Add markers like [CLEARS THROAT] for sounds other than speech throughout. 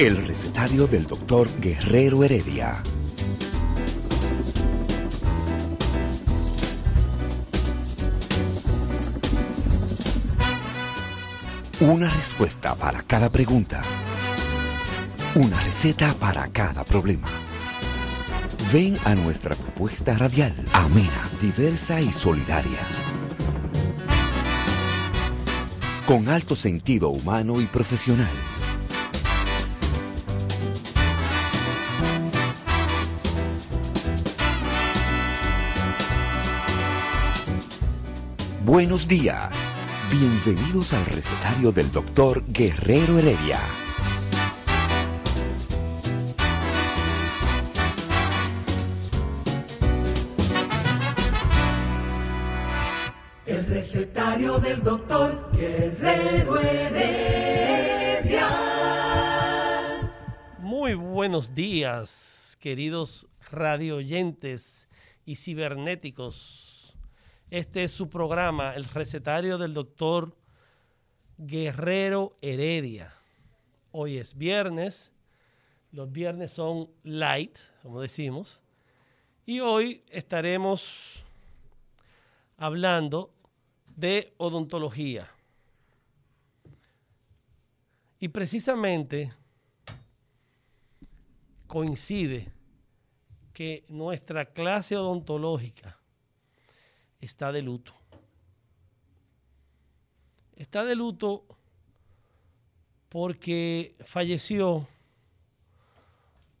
El recetario del doctor Guerrero Heredia. Una respuesta para cada pregunta. Una receta para cada problema. Ven a nuestra propuesta radial, amena, diversa y solidaria. Con alto sentido humano y profesional. Buenos días. Bienvenidos al recetario del doctor Guerrero Heredia. El recetario del doctor Guerrero Heredia. Muy buenos días, queridos radioyentes y cibernéticos. Este es su programa, el recetario del doctor Guerrero Heredia. Hoy es viernes, los viernes son light, como decimos, y hoy estaremos hablando de odontología. Y precisamente coincide que nuestra clase odontológica está de luto. Está de luto porque falleció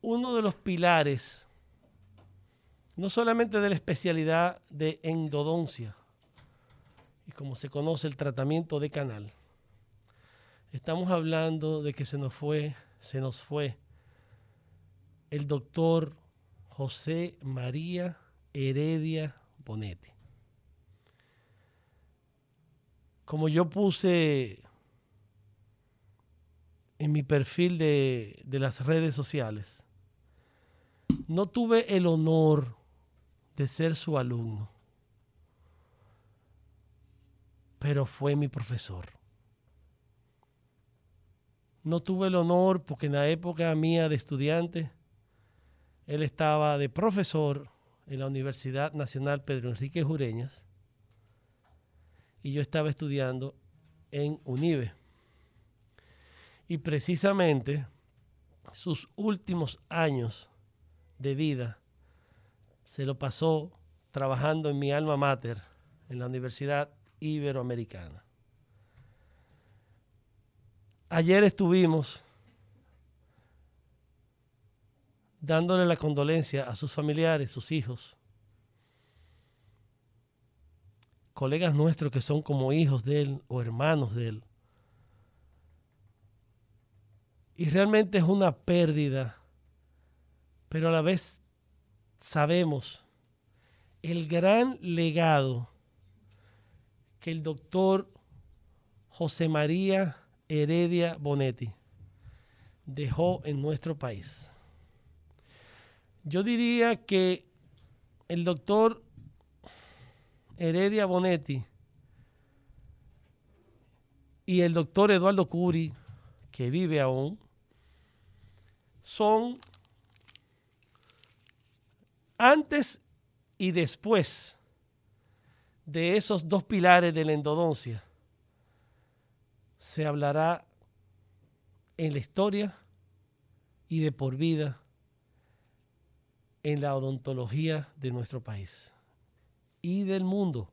uno de los pilares, no solamente de la especialidad de endodoncia, y como se conoce el tratamiento de canal, estamos hablando de que se nos fue, se nos fue el doctor José María Heredia Bonetti. Como yo puse en mi perfil de, de, las redes sociales, no tuve el honor de ser su alumno, pero fue mi profesor. No tuve el honor porque en la época mía de estudiante, él estaba de profesor en la Universidad Nacional Pedro Enrique Jureñas y yo estaba estudiando en UNIBE. Y precisamente sus últimos años de vida se lo pasó trabajando en mi alma mater, en la Universidad Iberoamericana. Ayer estuvimos dándole la condolencia a sus familiares, sus hijos, colegas nuestros que son como hijos de él o hermanos de él. Y realmente es una pérdida, pero a la vez sabemos el gran legado que el doctor José María Heredia Bonetti dejó en nuestro país. Yo diría que el doctor Heredia Bonetti y el doctor Eduardo Curi, que vive aún, son antes y después de esos dos pilares de la endodoncia, se hablará en la historia y de por vida en la odontología de nuestro país y del mundo.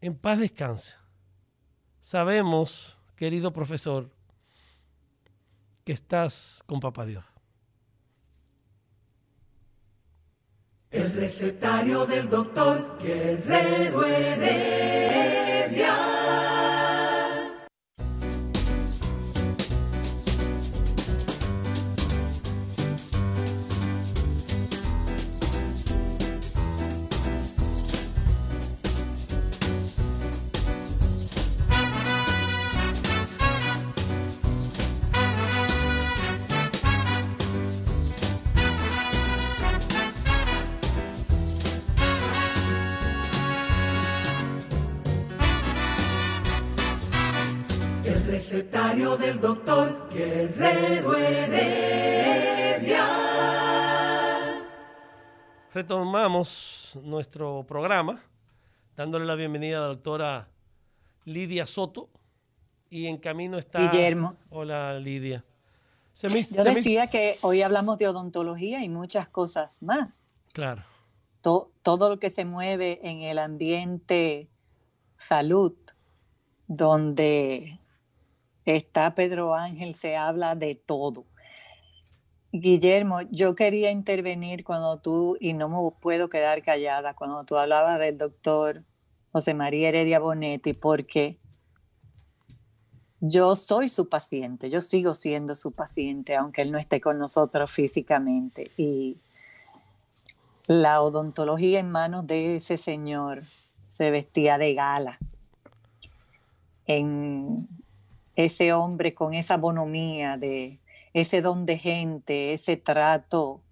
En paz descanse. Sabemos, querido profesor, que estás con Papá Dios. El recetario del doctor Guerrero Heredia. Recetario del doctor Guerrero Heredia. Retomamos nuestro programa dándole la bienvenida a la doctora Lidia Soto y en camino está... Guillermo. Hola Lidia. Se me, Yo decía que hoy hablamos de odontología y muchas cosas más. Claro. todo lo que se mueve en el ambiente salud, donde está Pedro Ángel, se habla de todo. Guillermo, yo quería intervenir cuando tú, y no me puedo quedar callada, cuando tú hablabas del doctor José María Heredia Bonetti, porque yo soy su paciente, yo sigo siendo su paciente, aunque él no esté con nosotros físicamente. Y la odontología en manos de ese señor se vestía de gala. En ese hombre con esa bonomía de ese don de gente, ese trato.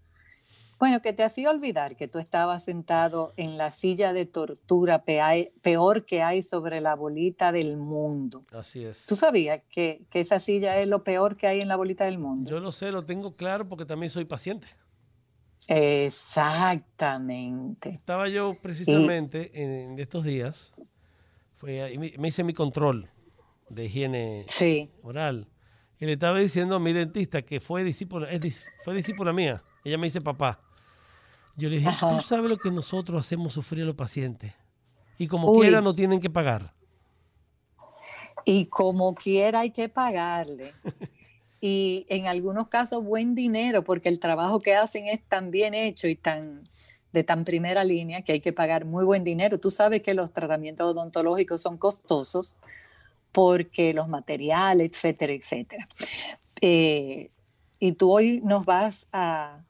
Bueno, que te hacía olvidar que tú estabas sentado en la silla de tortura peor que hay sobre la bolita del mundo. Así es. ¿Tú sabías que, que esa silla es lo peor que hay en la bolita del mundo? Yo lo sé, lo tengo claro porque también soy paciente. Exactamente. Estaba yo precisamente en estos días, fue, me hice mi control de higiene oral. Y le estaba diciendo a mi dentista que fue discípula, fue discípula mía. Ella me dice papá. Yo le dije, tú sabes lo que nosotros hacemos sufrir a los pacientes. Y como quiera no tienen que pagar. Y como quiera hay que pagarle. [LAUGHS] y en algunos casos buen dinero, porque el trabajo que hacen es tan bien hecho y tan de tan primera línea que hay que pagar muy buen dinero. Tú sabes que los tratamientos odontológicos son costosos porque los materiales, etcétera, etcétera. Eh, y tú hoy nos vas a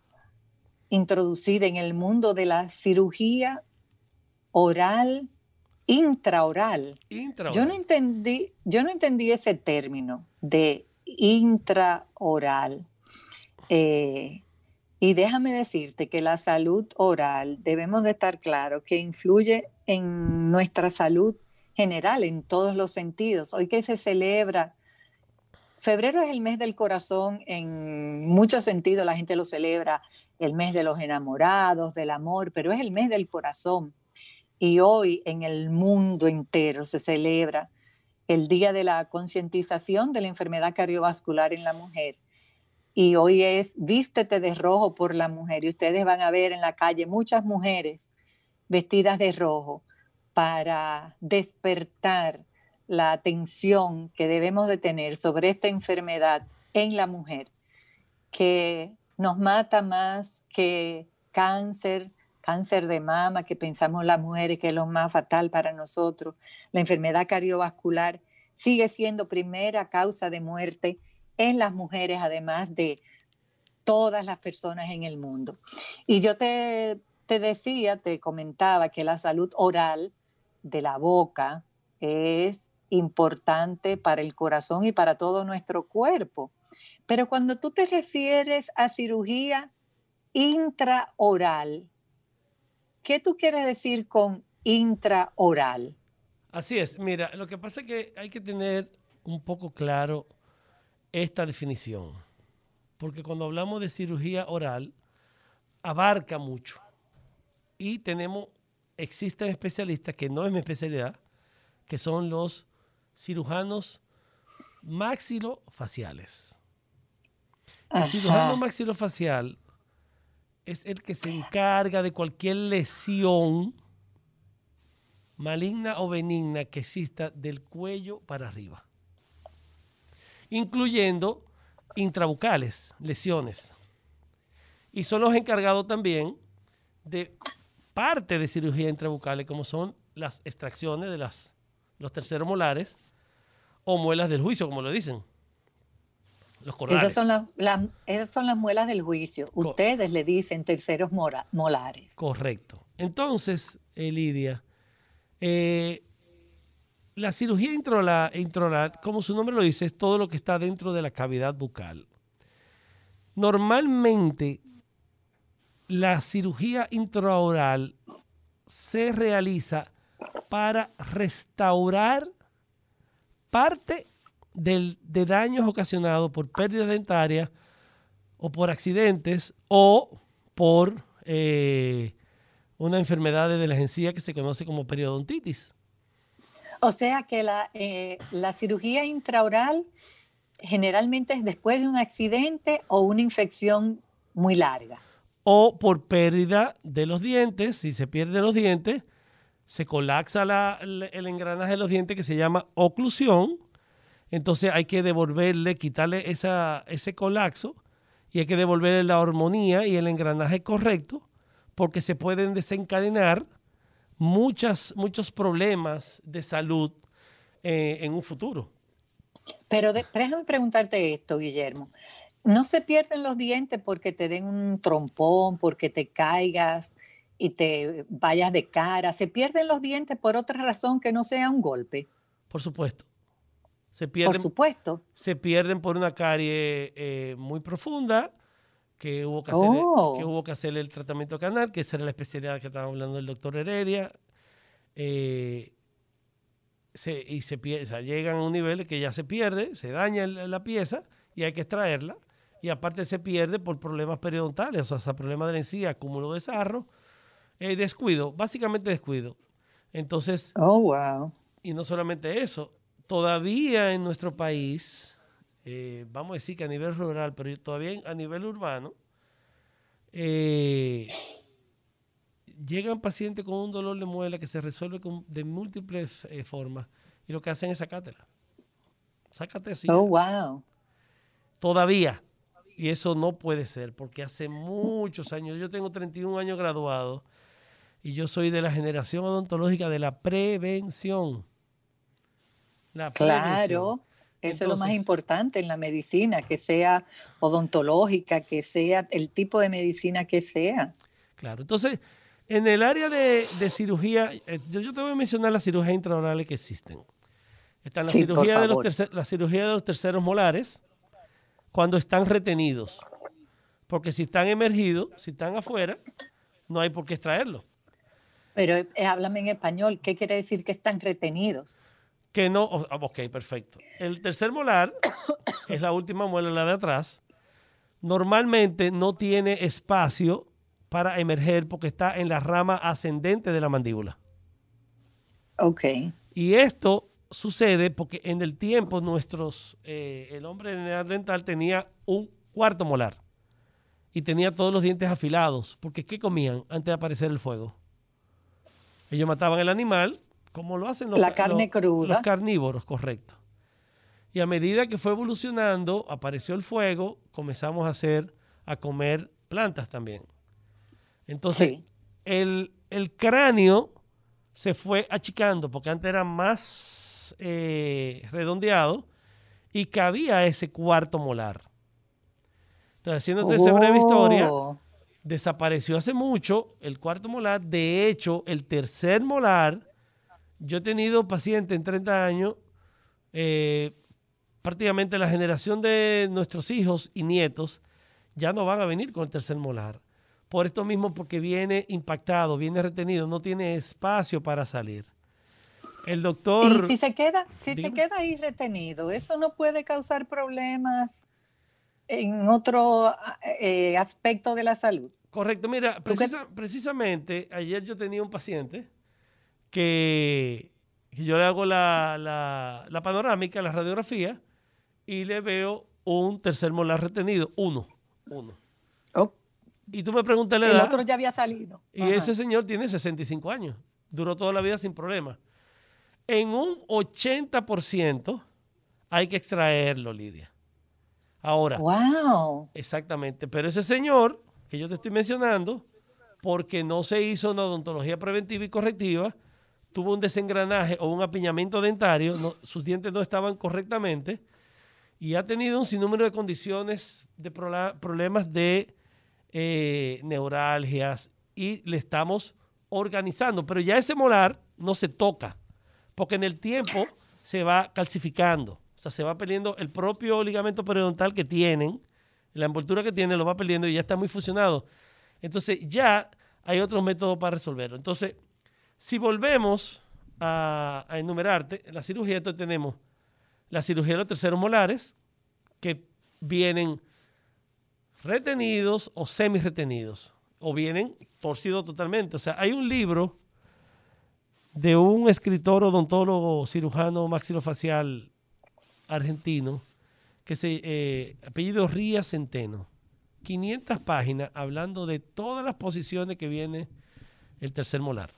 introducir en el mundo de la cirugía oral, intraoral. Yo no entendí, yo no entendí ese término de intraoral. Eh, y déjame decirte que la salud oral debemos de estar claros que influye en nuestra salud general en todos los sentidos. Hoy que se celebra, febrero es el mes del corazón en muchos sentidos, la gente lo celebra, el mes de los enamorados, del amor, pero es el mes del corazón. Y hoy en el mundo entero se celebra el Día de la Concientización de la Enfermedad Cardiovascular en la Mujer. Y hoy es Vístete de rojo por la mujer. Y ustedes van a ver en la calle muchas mujeres vestidas de rojo para despertar la atención que debemos de tener sobre esta enfermedad en la mujer, que nos mata más que cáncer, cáncer de mama, que pensamos las mujeres que es lo más fatal para nosotros. La enfermedad cardiovascular sigue siendo primera causa de muerte en las mujeres, además de todas las personas en el mundo. Y yo te, te decía, te comentaba que la salud oral de la boca es importante para el corazón y para todo nuestro cuerpo. Pero cuando tú te refieres a cirugía intraoral, ¿qué tú quieres decir con intraoral? Así es, mira, lo que pasa es que hay que tener un poco claro esta definición, porque cuando hablamos de cirugía oral, abarca mucho y tenemos existen especialistas, que no es mi especialidad, que son los cirujanos maxilofaciales. El cirujano maxilofacial es el que se encarga de cualquier lesión maligna o benigna que exista del cuello para arriba, incluyendo intrabucales, lesiones. Y son los encargados también de parte de cirugía intrabucal, como son las extracciones de las, los terceros molares o muelas del juicio, como lo dicen. Los esas, son las, esas son las muelas del juicio. Ustedes le dicen terceros molares. Correcto. Entonces, eh, Lidia, eh, la cirugía intraoral, como su nombre lo dice, es todo lo que está dentro de la cavidad bucal. Normalmente la cirugía intraoral se realiza para restaurar parte del- de daños ocasionados por pérdida dentaria o por accidentes o por eh, una enfermedad de las encías que se conoce como periodontitis. O sea que la, eh, la cirugía intraoral generalmente es después de un accidente o una infección muy larga. O por pérdida de los dientes. Si se pierden los dientes, se colapsa la- el engranaje de los dientes que se llama oclusión. Entonces hay que devolverle, quitarle esa, ese colapso y hay que devolverle la armonía y el engranaje correcto porque se pueden desencadenar muchas, muchos problemas de salud eh, en un futuro. Pero déjame preguntarte esto, Guillermo. ¿No se pierden los dientes porque te den un trompón, porque te caigas y te vayas de cara? ¿Se pierden los dientes por otra razón que no sea un golpe? Por supuesto. Se Por pierden, supuesto. se pierden por una carie eh, muy profunda que hubo que, hacer, Oh. que hubo que hacerle el tratamiento canal, que esa era la especialidad que estaba hablando el doctor Heredia. Eh, se- y se pierde, o sea, llegan a un nivel que ya se pierde, se daña la pieza y hay que extraerla. Y aparte se pierde por problemas periodontales, o sea, problemas de la encía, acúmulo de sarro, eh, descuido, básicamente descuido. Entonces, Oh, wow. y no solamente eso, todavía en nuestro país, eh, vamos a decir que a nivel rural, pero todavía a nivel urbano, eh, llegan pacientes con un dolor de muela que se resuelve con- de múltiples eh, formas y lo que hacen es sacártela. Sácate eso. Oh, wow. Todavía. Y eso no puede ser, porque hace muchos años, yo tengo 31 años graduado y yo soy de la generación odontológica de la prevención. La prevención. Claro. Eso es lo más importante en la medicina, que sea odontológica, que sea el tipo de medicina que sea. Claro. Entonces, en el área de, de cirugía, eh, yo, yo te voy a mencionar las cirugías intraorales que existen. Están la Sí, cirugía de los tercer- la cirugía de los terceros molares cuando están retenidos. Porque si están emergidos, si están afuera, no hay por qué extraerlos. Pero eh, háblame en español, ¿qué quiere decir que están retenidos? Que no, ah, ok, perfecto. El tercer molar [COUGHS] es la última muela, la de atrás. Normalmente no tiene espacio para emerger porque está en la rama ascendente de la mandíbula. Ok. Y esto sucede porque en el tiempo nuestros, eh, el hombre neandertal tenía un cuarto molar y tenía todos los dientes afilados. Porque ¿qué comían antes de aparecer el fuego? Ellos mataban el animal, como lo hacen los, La ca- carne los- cruda. los carnívoros, correcto. Y a medida que fue evolucionando, apareció el fuego, comenzamos a hacer, a comer plantas también. Entonces, Sí. el, el cráneo se fue achicando, porque antes era más eh, redondeado y cabía ese cuarto molar. Entonces, haciéndote esa breve historia, Oh, desapareció hace mucho el cuarto molar. De hecho, el tercer molar, yo he tenido pacientes en 30 años, eh, prácticamente la generación de nuestros hijos y nietos ya no van a venir con el tercer molar. Por esto mismo, porque viene impactado, viene retenido, no tiene espacio para salir. El doctor... Y si se queda, si se queda ahí retenido, eso no puede causar problemas en otro eh, aspecto de la salud. Correcto, mira, precisa- precisamente ayer yo tenía un paciente que, que yo le hago la, la- la panorámica, la radiografía, y le veo un tercer molar retenido, uno, uno. Y tú me preguntas la El otro ya había salido. y Ajá. ese señor tiene 65 años, duró toda la vida sin problema. En un 80% hay que extraerlo, Lidia. Ahora, Wow. Exactamente, pero ese señor que yo te estoy mencionando, porque no se hizo una odontología preventiva y correctiva, tuvo un desengranaje o un apiñamiento dentario, no- sus dientes no estaban correctamente y ha tenido un sinnúmero de condiciones, de problemas de eh, neuralgias y le estamos organizando, pero ya ese molar no se toca, porque en el tiempo se va calcificando, o sea, se va perdiendo el propio ligamento periodontal que tienen, la envoltura que tiene lo va perdiendo y ya está muy fusionado. Entonces ya hay otros métodos para resolverlo. Entonces, si volvemos a, enumerarte, en la cirugía entonces tenemos la cirugía de los terceros molares, que vienen retenidos o semi-retenidos, o vienen torcidos totalmente. O sea, hay un libro de un escritor odontólogo cirujano maxilofacial argentino, que se eh, apellido Rías Centeno. 500 páginas hablando de todas las posiciones que viene el tercer molar.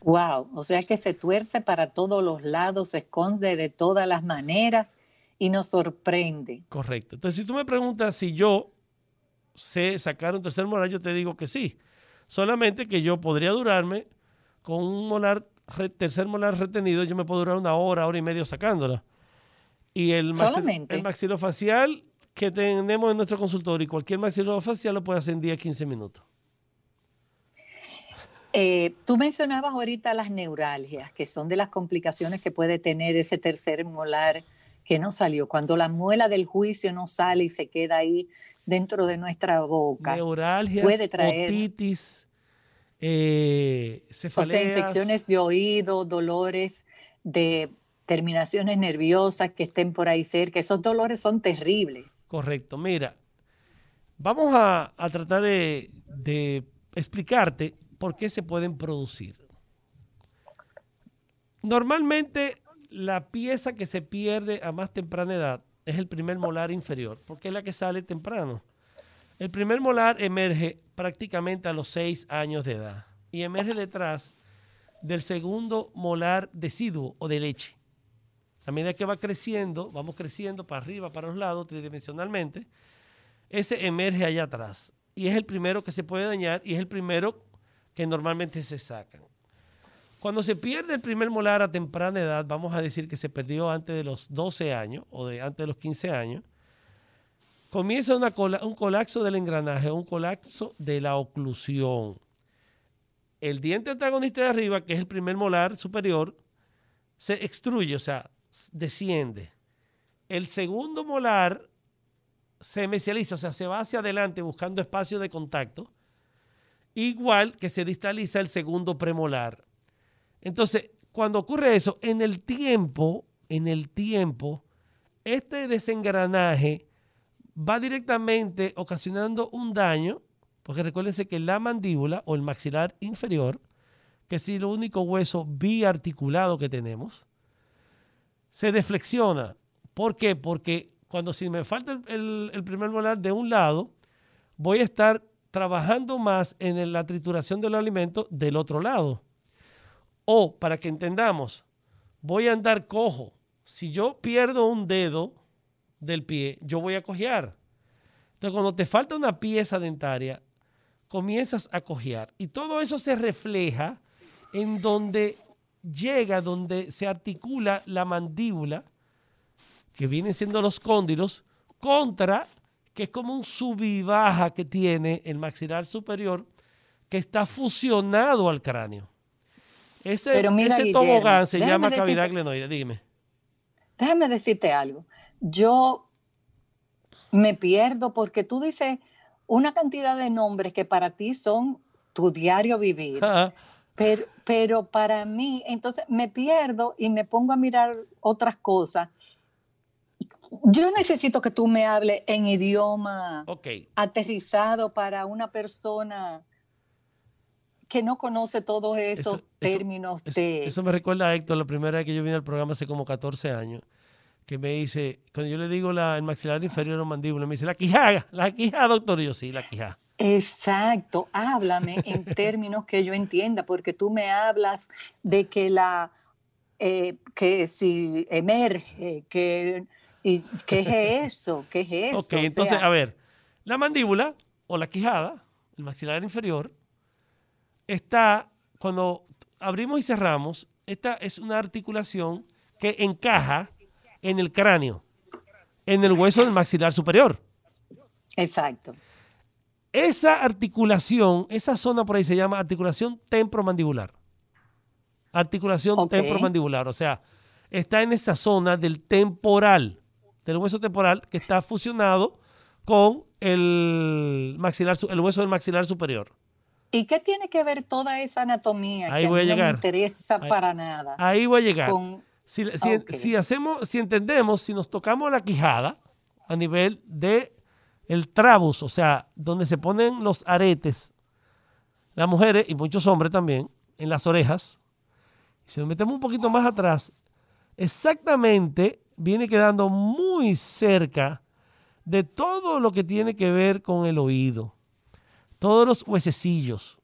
Wow, o sea que se tuerce para todos los lados, se esconde de todas las maneras y nos sorprende. Correcto. Entonces, si tú me preguntas si yo sé sacar un tercer molar, yo te digo que sí. Solamente que yo podría durarme con un molar, tercer molar retenido, yo me puedo durar una hora, hora y media sacándola. Y el, el maxilofacial que tenemos en nuestro consultorio y cualquier maxilofacial lo puede hacer en 10, 15 minutos. Eh, tú mencionabas ahorita las neuralgias, que son de las complicaciones que puede tener ese tercer molar que no salió, cuando la muela del juicio no sale y se queda ahí dentro de nuestra boca. Neuralgias, puede traer, otitis, eh, O sea, infecciones de oído, dolores de terminaciones nerviosas que estén por ahí cerca. Esos dolores son terribles. Correcto. Mira, vamos a, tratar de, explicarte por qué se pueden producir. Normalmente la pieza que se pierde a más temprana edad es el primer molar inferior, porque es la que sale temprano. El primer molar emerge prácticamente a los 6 años de edad y emerge detrás del segundo molar deciduo o de leche. A medida que va creciendo, vamos creciendo para arriba, para los lados, tridimensionalmente, ese emerge allá atrás. Y es el primero que se puede dañar y es el primero que normalmente se saca. Cuando se pierde el primer molar a temprana edad, vamos a decir que se perdió antes de los 12 años o de antes de los 15 años, comienza un colapso del engranaje, un colapso de la oclusión. El diente antagonista de arriba, que es el primer molar superior, se extruye, o sea, desciende. El segundo molar se mesializa, o sea, se va hacia adelante buscando espacio de contacto, igual que se distaliza el segundo premolar. Entonces, cuando ocurre eso, en el tiempo, en el tiempo, este desengranaje va directamente ocasionando un daño, porque recuérdense que la mandíbula o el maxilar inferior, que es el único hueso biarticulado que tenemos, se deflexiona. ¿Por qué? Porque cuando si me falta el, primer molar de un lado, voy a estar trabajando más en la trituración del alimento del otro lado. O, para que entendamos, voy a andar cojo. Si yo pierdo un dedo del pie, yo voy a cojear. Entonces, cuando te falta una pieza dentaria, comienzas a cojear. Y todo eso se refleja en donde llega donde se articula la mandíbula, que vienen siendo los cóndilos, contra, que es como un sub y baja que tiene el maxilar superior, que está fusionado al cráneo. Ese, tobogán se llama cavidad glenoide. Dime. Déjame decirte algo. Yo me pierdo porque tú dices una cantidad de nombres que para ti son tu diario vivir. Pero, pero para mí, entonces me pierdo y me pongo a mirar otras cosas. Yo necesito que tú me hables en idioma aterrizado para una persona que no conoce todos esos términos eso, de... Eso me recuerda a Héctor, la primera vez que yo vine al programa hace como 14 años, que me dice, cuando yo le digo la, el maxilar inferior o mandíbula, me dice, la quijada, la quijada, doctor, y yo sí, la quijada. Exacto, háblame en [LAUGHS] términos que yo entienda, porque tú me hablas de que la eh, que si emerge, que y, ¿qué es eso? ¿Qué es eso? Ok, entonces, a ver, la mandíbula o la quijada, el maxilar inferior, está, cuando abrimos y cerramos, esta es una articulación que encaja en el cráneo, en el hueso del maxilar superior. Exacto. Esa articulación, esa zona por ahí se llama articulación temporomandibular. Articulación temporomandibular, o sea, está en esa zona del temporal, del hueso temporal que está fusionado con el maxilar, el hueso del maxilar superior. ¿Y qué tiene que ver toda esa anatomía ahí que voy a llegar. no me interesa para nada? Ahí voy a llegar. Si, si, hacemos, si entendemos, si nos tocamos la quijada a nivel de el trabus, o sea, donde se ponen los aretes, las mujeres y muchos hombres también, en las orejas, si nos metemos un poquito más atrás, exactamente viene quedando muy cerca de todo lo que tiene que ver con el oído. Todos los huesecillos.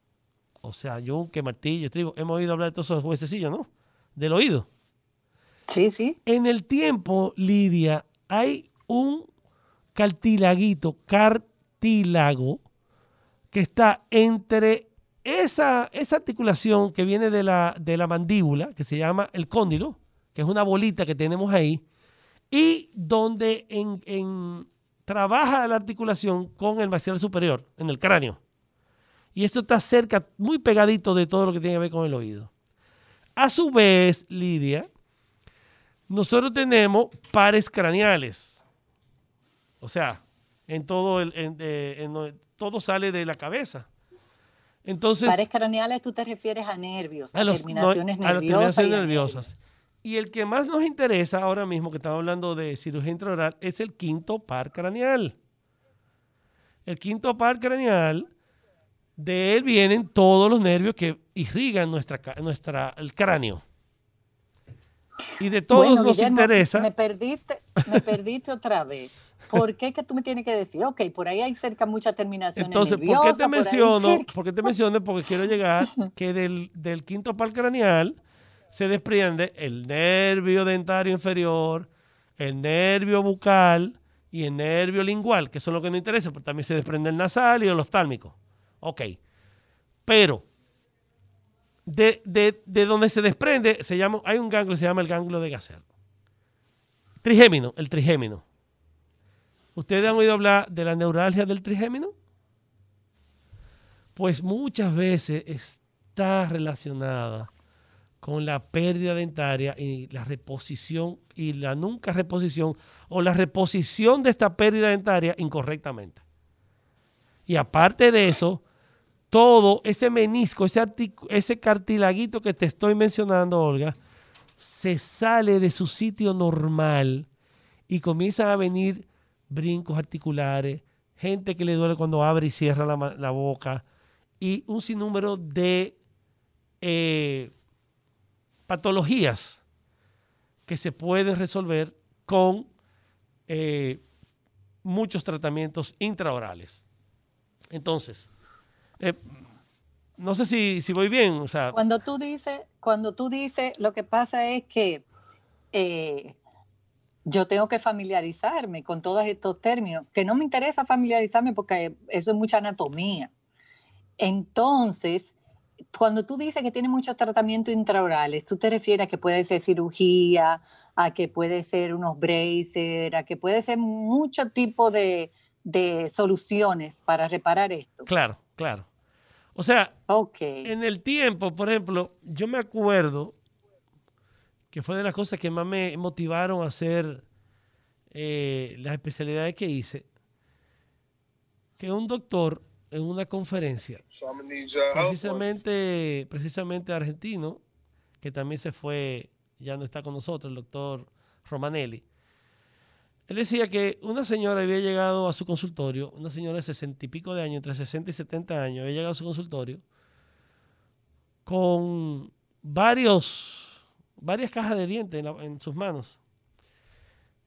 O sea, yunque, martillo, estribo, hemos oído hablar de todos esos huesecillos, ¿no? Del oído. En el tiempo, Lidia, hay un cartilaguito, cartílago, que está entre esa, esa articulación que viene de la, de la mandíbula, que se llama el cóndilo, que es una bolita que tenemos ahí, y donde en, trabaja la articulación con el maxilar superior, en el cráneo. Y esto está cerca, muy pegadito de todo lo que tiene que ver con el oído. A su vez, Lidia, nosotros tenemos pares craneales. O sea, en todo, el, en, todo sale de la cabeza. Entonces, pares craneales tú te refieres a nervios, a, terminaciones nerviosas. Y el que más nos interesa ahora mismo, que estamos hablando de cirugía intraoral, es el quinto par craneal. El quinto par craneal, de él vienen todos los nervios que irrigan nuestra, nuestra, el cráneo. Y de todos nos interesa. Me perdiste, me perdiste otra vez. ¿Por qué que tú me tienes que decir? Ok, por ahí hay cerca muchas terminaciones Entonces, ¿por qué te menciono? ¿Por qué te menciono? Porque quiero llegar [LAUGHS] que del, del quinto par craneal se desprende el nervio dentario inferior, el nervio bucal y el nervio lingual, que son lo que nos interesa, pero también se desprende el nasal y el oftálmico. Ok. Pero de, donde se desprende, se llama, hay un ganglio que se llama el ganglio de Gasser. Trigémino, el trigémino. ¿Ustedes han oído hablar de la neuralgia del trigémino? Pues muchas veces está relacionada con la pérdida dentaria y la reposición y la nunca reposición o la reposición de esta pérdida dentaria incorrectamente. Y aparte de eso, todo ese menisco, ese, ese cartilaguito que te estoy mencionando, Olga, se sale de su sitio normal y comienzan a venir brincos articulares, gente que le duele cuando abre y cierra la, boca y un sinnúmero de eh, patologías que se pueden resolver con eh, muchos tratamientos intraorales. Entonces, eh, no sé si, si, voy bien. O sea, cuando tú dices, cuando tú dices, lo que pasa es que eh, yo tengo que familiarizarme con todos estos términos, que no me interesa familiarizarme porque eso es mucha anatomía. Entonces, cuando tú dices que tiene muchos tratamientos intraorales, tú te refieres a que puede ser cirugía, a que puede ser unos braces, a que puede ser mucho tipo de, soluciones para reparar esto. Claro, claro. O sea, en el tiempo, por ejemplo, yo me acuerdo que fue de las cosas que más me motivaron a hacer eh, las especialidades que hice, que un doctor en una conferencia, precisamente, precisamente argentino, que también se fue, ya no está con nosotros, el doctor Romanelli. Él decía que una señora había llegado a su consultorio, una señora de sesenta y pico de años, entre 60 y 70 años, había llegado a su consultorio con varios, varias cajas de dientes en, en sus manos.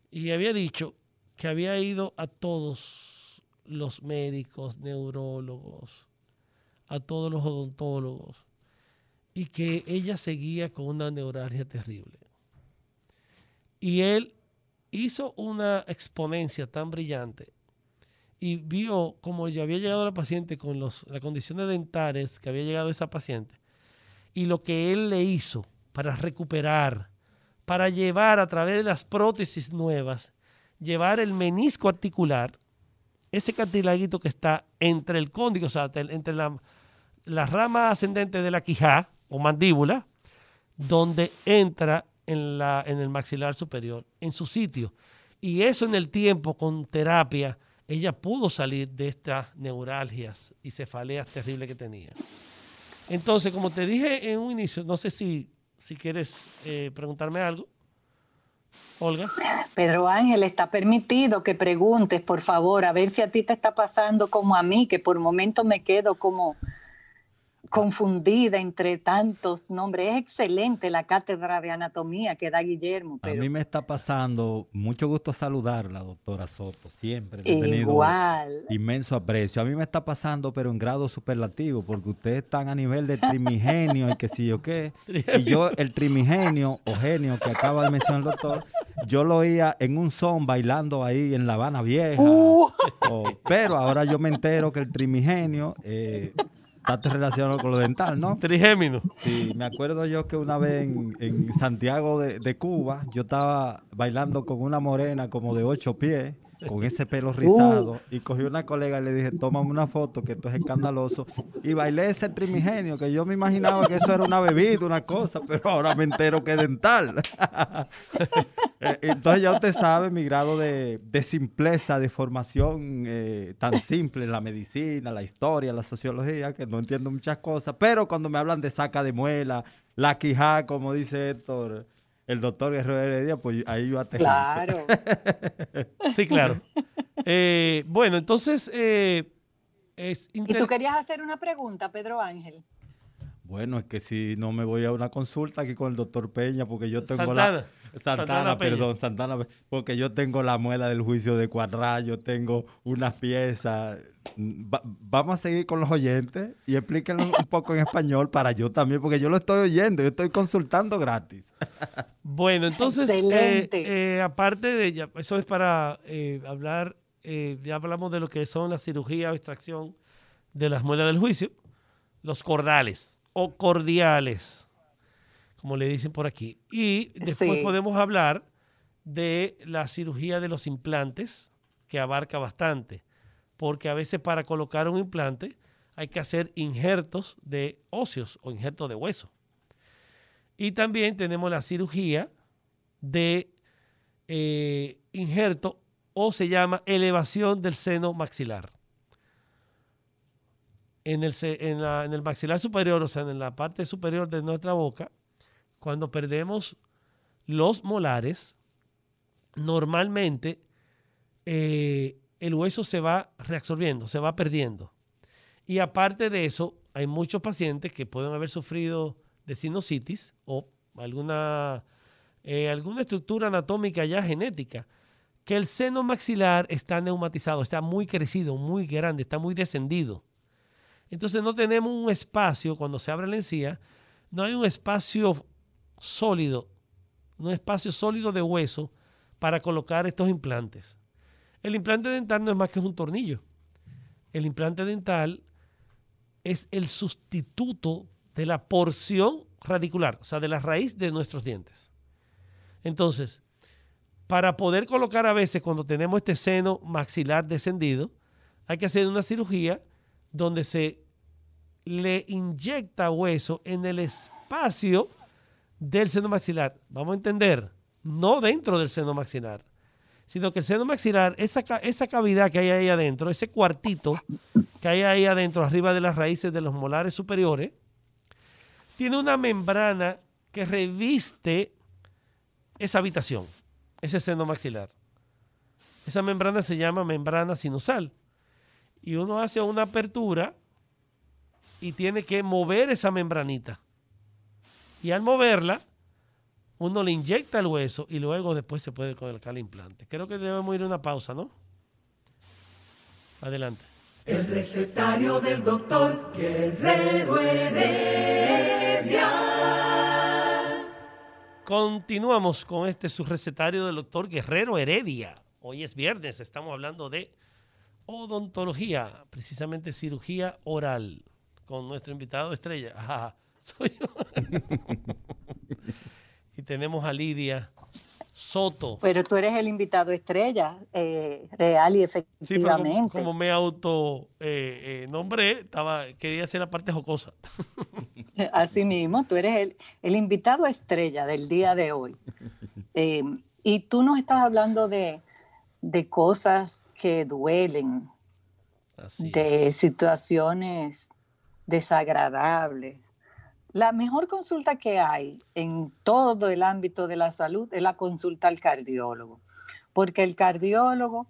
Y había dicho que había ido a todos los médicos, neurólogos, a todos los odontólogos, y que ella seguía con una neuralgia terrible. Y él hizo una exponencia tan brillante y vio cómo ya había llegado la paciente con las condiciones dentales que había llegado esa paciente y lo que él le hizo para recuperar, para llevar a través de las prótesis nuevas, llevar el menisco articular ese cartilaguito que está entre el cóndigo, o sea, entre la, rama ascendente de la quijá o mandíbula, donde entra en, la, en el maxilar superior, en su sitio. Y eso en el tiempo, con terapia, ella pudo salir de estas neuralgias y cefaleas terribles que tenía. Entonces, como te dije en un inicio, no sé si, si quieres eh, preguntarme algo. Olga. Pedro Ángel, está permitido que preguntes, por favor, a ver si a ti te está pasando como a mí, que por momento me quedo como confundida entre tantos nombres. Es excelente la cátedra de anatomía que da Guillermo. A mí me está pasando, mucho gusto saludarla, doctora Soto, siempre. He Igual. inmenso aprecio. A mí me está pasando, pero en grado superlativo, porque ustedes están a nivel de trimigenio y que sí o qué. Y yo, el trimigenio o genio que acaba de mencionar el doctor, yo lo oía en un son bailando ahí en La Habana Vieja. Uh. pero ahora yo me entero que el trimigenio... Eh, está relacionado con lo dental, ¿no? Trigémino. Sí, me acuerdo yo que una vez en, Santiago de, de, Cuba, yo estaba bailando con una morena como de ocho pies con ese pelo uh. rizado y cogí una colega y le dije, tómame una foto, que esto es escandaloso. Y bailé ese primigenio, que yo me imaginaba que eso era una bebida, una cosa, pero ahora me entero que es dental. [LAUGHS] Eh, entonces ya usted sabe mi grado de, simpleza, de formación eh, tan simple en la medicina, la historia, la sociología, que no entiendo muchas cosas, pero cuando me hablan de saca de muela, la quijá, como dice Héctor, el doctor Guerrero Heredia, pues ahí yo aterrizo. Claro. [LAUGHS] sí, claro. Eh, bueno, entonces... Eh, es ¿Y tú querías hacer una pregunta, Pedro Ángel? Bueno, es que si no me voy a una consulta aquí con el doctor Peña, porque yo tengo la... Santana, perdón, Santana, porque yo tengo la muela del juicio de yo tengo unas piezas. vamos a seguir con los oyentes y explíquenlo un poco en español para yo también, porque yo lo estoy oyendo, yo estoy consultando gratis. Bueno, entonces, eh, eh, aparte de, ya, eso es para eh, hablar, ya hablamos de lo que son la cirugía o extracción de las muelas del juicio, los cordales o cordiales como le dicen por aquí. Y después podemos hablar de la cirugía de los implantes, que abarca bastante, porque a veces para colocar un implante hay que hacer injertos de óseos o injertos de hueso. Y también tenemos la cirugía de eh, injerto o se llama elevación del seno maxilar. En el, en el maxilar superior, o sea, en la parte superior de nuestra boca, cuando perdemos los molares, normalmente eh, el hueso se va reabsorbiendo, se va perdiendo. Y aparte de eso, hay muchos pacientes que pueden haber sufrido de sinusitis o alguna, eh, alguna estructura anatómica ya genética, que el seno maxilar está neumatizado, está muy crecido, muy grande, está muy descendido. Entonces no tenemos un espacio, cuando se abre la encía, no hay un espacio sólido, un espacio sólido de hueso para colocar estos implantes. El implante dental no es más que un tornillo. El implante dental es el sustituto de la porción radicular, o sea, de la raíz de nuestros dientes. Entonces, para poder colocar a veces cuando tenemos este seno maxilar descendido, hay que hacer una cirugía donde se le inyecta hueso en el espacio del seno maxilar. Vamos a entender, no dentro del seno maxilar, sino que el seno maxilar, esa, esa cavidad que hay ahí adentro, ese cuartito que hay ahí adentro, arriba de las raíces de los molares superiores, tiene una membrana que reviste esa habitación, ese seno maxilar. Esa membrana se llama membrana sinusal. Y uno hace una apertura y tiene que mover esa membranita. Y al moverla, uno le inyecta el hueso y luego después se puede colocar el implante. Creo que debemos ir a una pausa, ¿no? Adelante. El recetario del doctor Guerrero Heredia. Continuamos con este su recetario del doctor Guerrero Heredia. Hoy es viernes, estamos hablando de odontología, precisamente cirugía oral, con nuestro invitado estrella. [LAUGHS] soy yo. y tenemos a Lidia Soto. Pero tú eres el invitado estrella, eh, real y efectivamente. como, me auto eh, eh, nombré, estaba, quería hacer la parte jocosa. [LAUGHS] Así mismo, tú eres el, invitado estrella del día de hoy. y tú nos estás hablando de, cosas que duelen, de situaciones desagradables, la mejor consulta que hay en todo el ámbito de la salud es la consulta al cardiólogo, porque el cardiólogo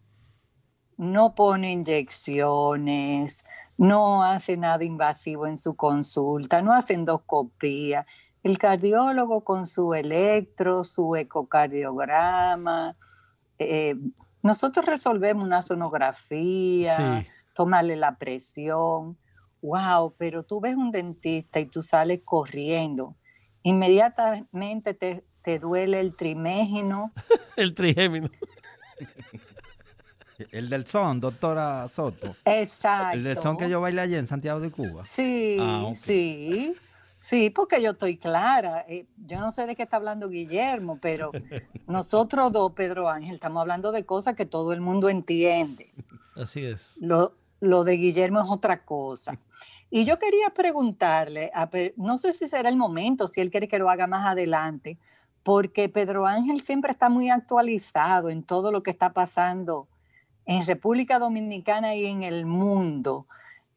no pone inyecciones, no hace nada invasivo en su consulta, no hace endoscopía. El cardiólogo con su electro, su ecocardiograma, eh, nosotros resolvemos una sonografía, tomarle la presión. Wow, pero tú ves un dentista y tú sales corriendo. Inmediatamente te, te duele el trimégino. [LAUGHS] el trigémino. [LAUGHS] El del son, doctora Soto. Exacto. El del son que yo bailé allí en Santiago de Cuba. Sí, ah, sí. Sí, porque yo estoy clara. Eh, yo no sé de qué está hablando Guillermo, pero [LAUGHS] nosotros dos, Pedro Ángel, estamos hablando de cosas que todo el mundo entiende. Así es. Lo, lo de Guillermo es otra cosa. Y yo quería preguntarle, no sé si será el momento, si él quiere que lo haga más adelante, porque Pedro Ángel siempre está muy actualizado en todo lo que está pasando en República Dominicana y en el mundo.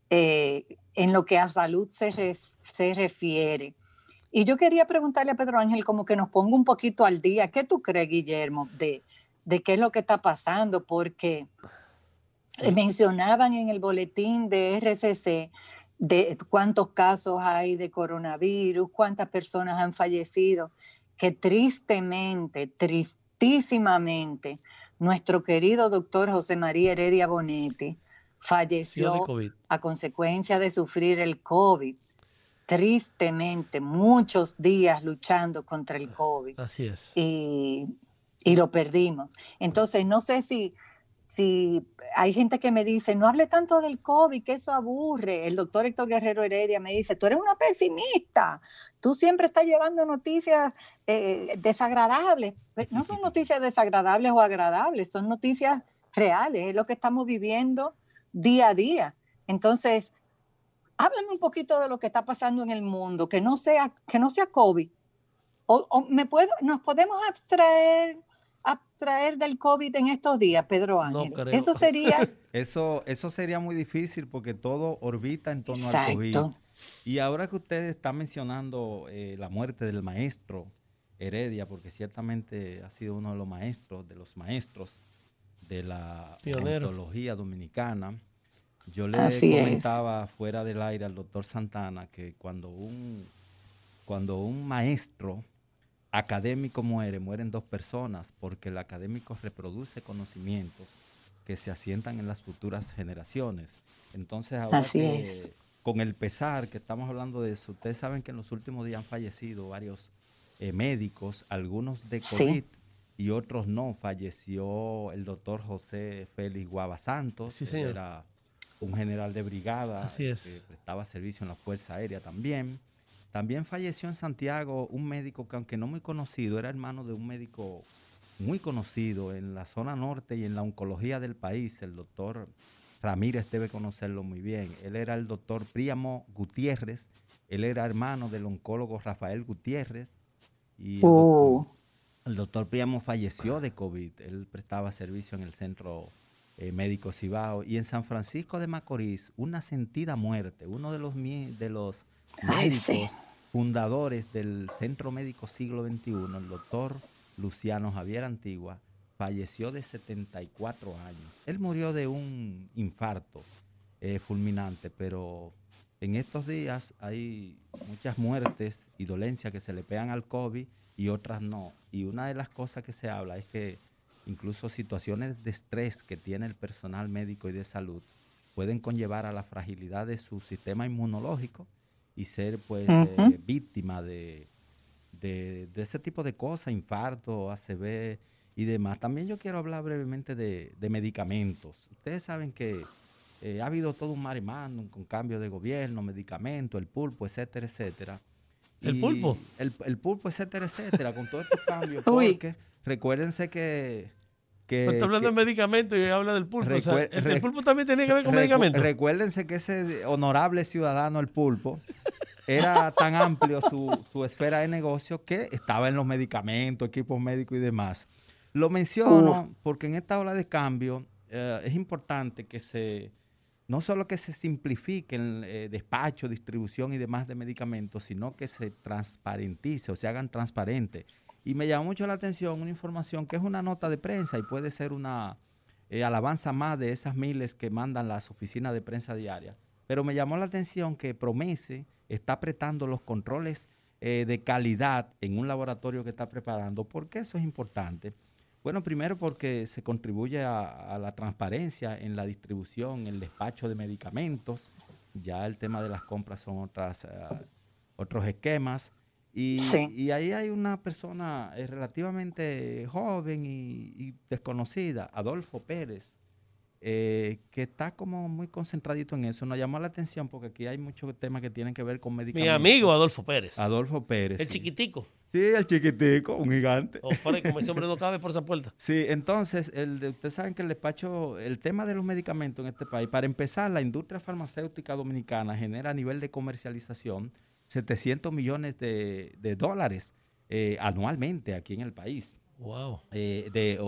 Eh, en lo que a salud se, se refiere. Y yo quería preguntarle a Pedro Ángel como que nos ponga un poquito al día. ¿Qué tú crees, Guillermo, de, de qué es lo que está pasando? Porque mencionaban en el boletín de RCC de cuántos casos hay de coronavirus, cuántas personas han fallecido, que tristemente, tristísimamente, nuestro querido doctor José María Heredia Bonetti falleció a consecuencia de sufrir el COVID. Tristemente, muchos días luchando contra el COVID. Así es. Y, lo perdimos. Entonces, no sé si, si hay gente que me dice, no hable tanto del COVID, que eso aburre. El doctor Héctor Guerrero Heredia me dice, tú eres una pesimista, tú siempre estás llevando noticias eh, desagradables. No son [LAUGHS] noticias desagradables o agradables, son noticias reales, es lo que estamos viviendo día a día. Entonces, háblame un poquito de lo que está pasando en el mundo, que no sea, que no sea COVID. O, me puedo, nos podemos abstraer, abstraer del COVID en estos días, Pedro Ángel. eso sería. [LAUGHS] eso, eso sería muy difícil porque todo orbita en torno al COVID. Y ahora que usted está mencionando eh, la muerte del maestro Heredia, porque ciertamente ha sido uno de los maestros, de los maestros de la ontología dominicana. Yo le comentaba fuera del aire al doctor Santana que cuando un, cuando un maestro académico muere, mueren dos personas, porque el académico reproduce conocimientos que se asientan en las futuras generaciones. Entonces, ahora con el pesar que estamos hablando de eso, ustedes saben que en los últimos días han fallecido varios eh, médicos, algunos de COVID y otros no. Falleció el doctor José Félix Guava Santos, que era un general de brigada que prestaba servicio en la Fuerza Aérea también. También falleció en Santiago un médico que aunque no muy conocido, era hermano de un médico muy conocido en la zona norte y en la oncología del país, el doctor Ramírez debe conocerlo muy bien. Él era el doctor Príamo Gutiérrez, él era hermano del oncólogo Rafael Gutiérrez y oh. El doctor Priamo falleció de COVID. Él prestaba servicio en el centro eh, médico Cibao. Y en San Francisco de Macorís, una sentida muerte. Uno de los, de los médicos fundadores del Centro Médico Siglo XXI, el doctor Luciano Javier Antigua, falleció de 74 años. Él murió de un infarto eh, fulminante, pero en estos días hay muchas muertes y dolencias que se le pegan al COVID y otras no. Y una de las cosas que se habla es que incluso situaciones de estrés que tiene el personal médico y de salud pueden conllevar a la fragilidad de su sistema inmunológico y ser pues eh, víctima de, de, ese tipo de cosas, infarto, ACV y demás. También yo quiero hablar brevemente de, medicamentos. Ustedes saben que eh, ha habido todo un mar con cambio de gobierno, medicamentos, el pulpo, etcétera, etcétera. ¿El pulpo? El, el, pulpo, etcétera, etcétera, con todos estos cambios. [LAUGHS] Porque recuérdense que. Que está hablando de medicamentos y habla del pulpo. el, pulpo también tiene que ver con medicamentos. Recuérdense que ese honorable ciudadano, el pulpo, era tan amplio su, su, esfera de negocio que estaba en los medicamentos, equipos médicos y demás. Lo menciono porque en esta ola de cambio eh, es importante que se no solo que se simplifique el eh, despacho, distribución y demás de medicamentos, sino que se transparentice o se hagan transparentes. Y me llamó mucho la atención una información que es una nota de prensa y puede ser una eh, alabanza más de esas miles que mandan las oficinas de prensa diaria. Pero me llamó la atención que Promese está apretando los controles eh, de calidad en un laboratorio que está preparando. ¿Por qué eso es importante? Bueno, primero porque se contribuye a, la transparencia en la distribución, el despacho de medicamentos. Ya el tema de las compras son otras, eh, otros esquemas. Y, y, ahí hay una persona eh, relativamente joven y, desconocida, Adolfo Pérez, eh, que está como muy concentradito en eso. Nos llamó la atención porque aquí hay muchos temas que tienen que ver con medicamentos. Mi amigo Adolfo Pérez. Adolfo Pérez. El chiquitico. Sí, el chiquitico, un gigante. O fuera, como ese hombre no cabe por esa puerta. [LAUGHS] Sí, entonces, el de, ustedes saben que el despacho, el tema de los medicamentos en este país, para empezar, la industria farmacéutica dominicana genera a nivel de comercialización 700 millones de, dólares eh, anualmente aquí en el país. Wow. Eh, de,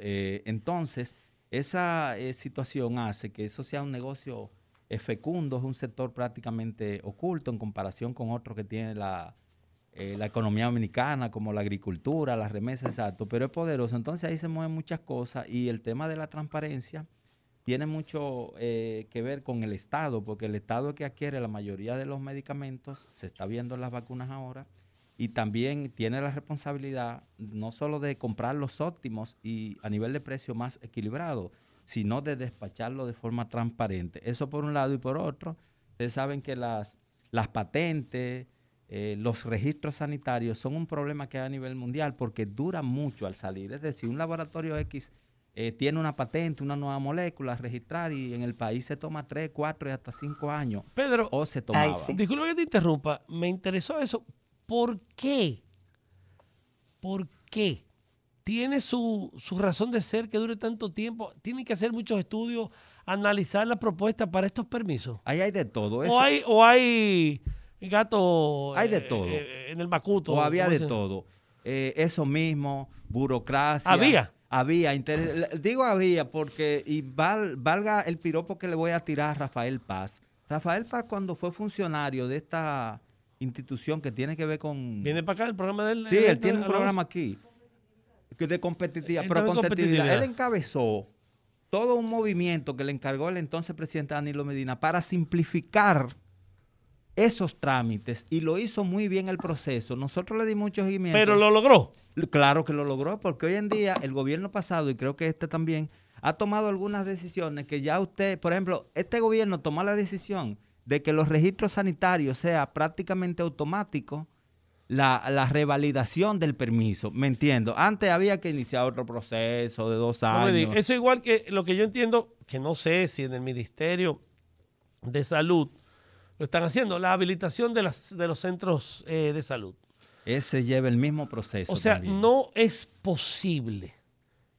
eh, entonces, esa situación hace que eso sea un negocio fecundo, es un sector prácticamente oculto en comparación con otros que tiene la, la economía dominicana, como la agricultura, las remesas, exacto, pero es poderoso. Entonces ahí se mueven muchas cosas y el tema de la transparencia tiene mucho eh, que ver con el Estado, porque el Estado que adquiere la mayoría de los medicamentos, se está viendo en las vacunas ahora, y también tiene la responsabilidad no solo de comprar los óptimos y a nivel de precio más equilibrado, sino de despacharlo de forma transparente. Eso por un lado y por otro, ustedes saben que las, las patentes, eh, los registros sanitarios son un problema que hay a nivel mundial porque duran mucho al salir. Es decir, un laboratorio X eh, tiene una patente, una nueva molécula, registrar y en el país se toma 3, 4 y hasta 5 años. Pedro, o se tomaba. disculpe que te interrumpa, me interesó eso. ¿Por qué? ¿Por qué? Tiene su, razón de ser que dure tanto tiempo. Tienen que hacer muchos estudios, analizar la propuesta para estos permisos. Ahí hay de todo. O hay, o hay gato hay de eh, todo. Eh, en el macuto. O había de todo. eso mismo, burocracia. Había. Había, digo había porque, y valga el piropo que le voy a tirar a Rafael Paz. Rafael Paz cuando fue funcionario de esta institución que tiene que ver con... ¿Viene para acá el programa de él? Sí, él tiene un programa aquí de competitividad, pero competitividad. Él encabezó todo un movimiento que le encargó el entonces presidente Danilo Medina para simplificar esos trámites y lo hizo muy bien el proceso. Nosotros le dimos mucho seguimiento. Pero lo logró. Claro que lo logró, porque hoy en día el gobierno pasado, y creo que este también, ha tomado algunas decisiones que ya usted, por ejemplo, este gobierno tomó la decisión de que los registros sanitarios sea prácticamente automático la, revalidación del permiso. ¿Me entiendo? Antes había que iniciar otro proceso de dos años. Eso igual que lo que yo entiendo, que no sé si en el Ministerio de Salud lo están haciendo, la habilitación de, las, de los centros eh, de salud. Ese lleva el mismo proceso. O sea, no es posible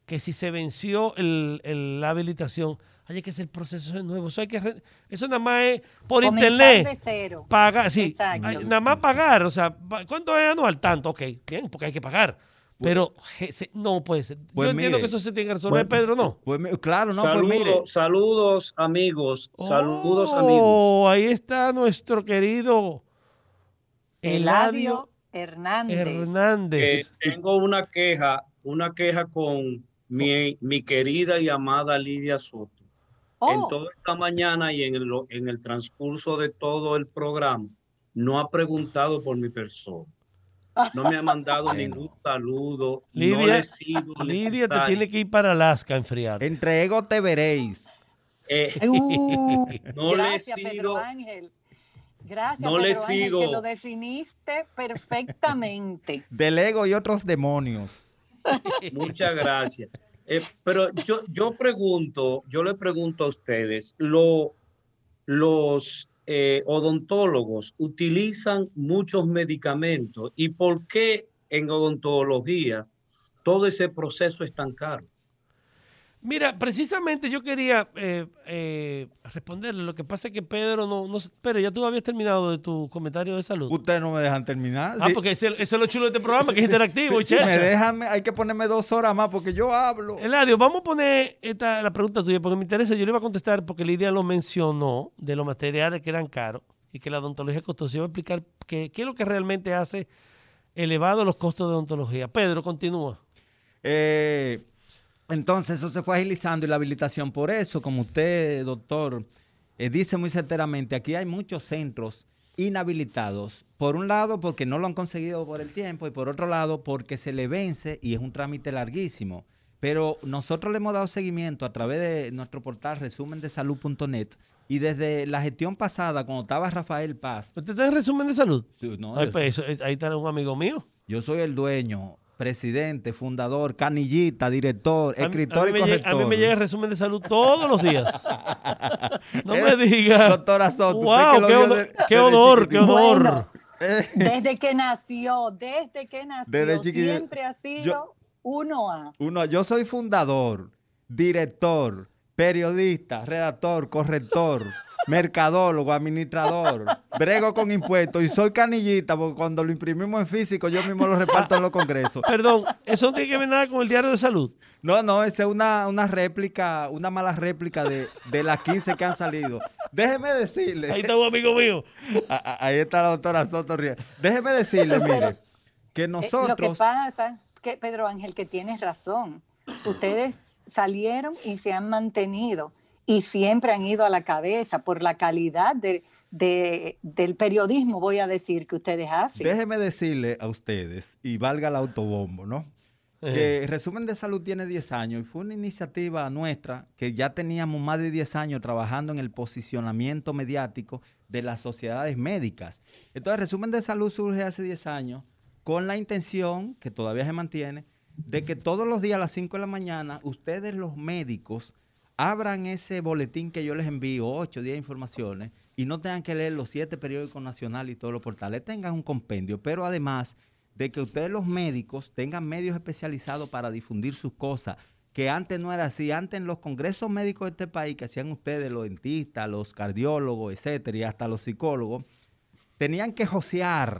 que si se venció la habilitación, haya que hacer el proceso de nuevo. Eso, hay que, eso nada más es por internet. De cero. Pagar, sí. nada más pagar. O sea, ¿cuánto es anual? Tanto, ok. Bien, porque hay que pagar. Pero no puede ser. Yo pues entiendo que eso se tiene que resolver, pues, Pedro, ¿no? Pues, claro, no, saludos, mire. Saludos, amigos. saludos, amigos. Oh, ahí está nuestro querido Eladio, Hernández. tengo una queja, una queja con mi, mi querida y amada Lidia Soto. En oh. toda esta mañana y en el, en el transcurso de todo el programa, no ha preguntado por mi persona. No me ha mandado ningún saludo. Lidia, Lidia te tiene que ir para Alaska a enfriar. Entre ego te veréis. Eh, uh, [LAUGHS] no gracias, le he sido, Pedro Ángel. Gracias, no Pedro le Ángel, que lo definiste perfectamente. [LAUGHS] Del ego y otros demonios. [LAUGHS] Muchas gracias. Eh, pero yo, yo pregunto, yo le pregunto a ustedes, lo, los eh, odontólogos utilizan muchos medicamentos y por qué en odontología todo ese proceso es tan caro. Mira, precisamente yo quería eh, eh, responderle. Lo que pasa es que Pedro no, no. Pero ya tú habías terminado de tu comentario de salud. Ustedes no me dejan terminar. Ah, porque eso es lo chulo de este programa, que es interactivo y me dejan, hay que ponerme dos horas más porque yo hablo. Eladio, vamos a poner esta, la pregunta tuya porque me interesa. Yo le iba a contestar porque Lidia lo mencionó de los materiales que eran caros y que la odontología costosa. Yo voy a explicar qué, qué es lo que realmente hace elevado los costos de odontología. Pedro, continúa. Eh entonces eso se fue agilizando y la habilitación por eso, como usted, doctor, eh, dice muy certeramente, aquí hay muchos centros inhabilitados. Por un lado, porque no lo han conseguido por el tiempo y por otro lado, porque se le vence y es un trámite larguísimo. Pero nosotros le hemos dado seguimiento a través de nuestro portal resumendesalud.net y desde la gestión pasada, cuando estaba Rafael Paz. ¿Usted está en resumen de salud? Sí, no, pues, ahí está un amigo mío. Yo soy el dueño presidente, fundador, canillita, director, escritor y corrector. a mí me llega el resumen de salud todos los días. [LAUGHS] No me diga. Doctora Soto. Wow, qué, honor, qué honor, qué honor. desde que nació, desde que nació, siempre ha sido uno a. Uno, yo soy fundador, director, periodista, redactor, corrector mercadólogo, administrador, brego con impuestos y soy canillita porque cuando lo imprimimos en físico yo mismo lo reparto en los congresos. Perdón, ¿eso no tiene que ver nada con el diario de salud? No, no, esa es una, una réplica, una mala réplica de, las 15 que han salido. Déjeme decirle. Ahí está un amigo mío. ahí está la doctora Soto Déjeme decirle, mire, que nosotros... Lo que pasa, que Pedro Ángel, que tienes razón. Ustedes salieron y se han mantenido y siempre han ido a la cabeza por la calidad de, del periodismo, voy a decir, que ustedes hacen. Déjeme decirle a ustedes, y valga el autobombo, ¿no? Que Resumen de Salud tiene 10 años y fue una iniciativa nuestra que ya teníamos más de 10 años trabajando en el posicionamiento mediático de las sociedades médicas. Entonces, Resumen de Salud surge hace 10 años con la intención, que todavía se mantiene, de que todos los días a las 5 de la mañana ustedes los médicos abran ese boletín que yo les envío, 8, 10 informaciones, y no tengan que leer los siete periódicos nacionales y todos los portales, tengan un compendio, pero además de que ustedes los médicos tengan medios especializados para difundir sus cosas, que antes no era así, antes en los congresos médicos de este país que hacían ustedes, los dentistas, los cardiólogos, etcétera, y hasta los psicólogos, tenían que josear,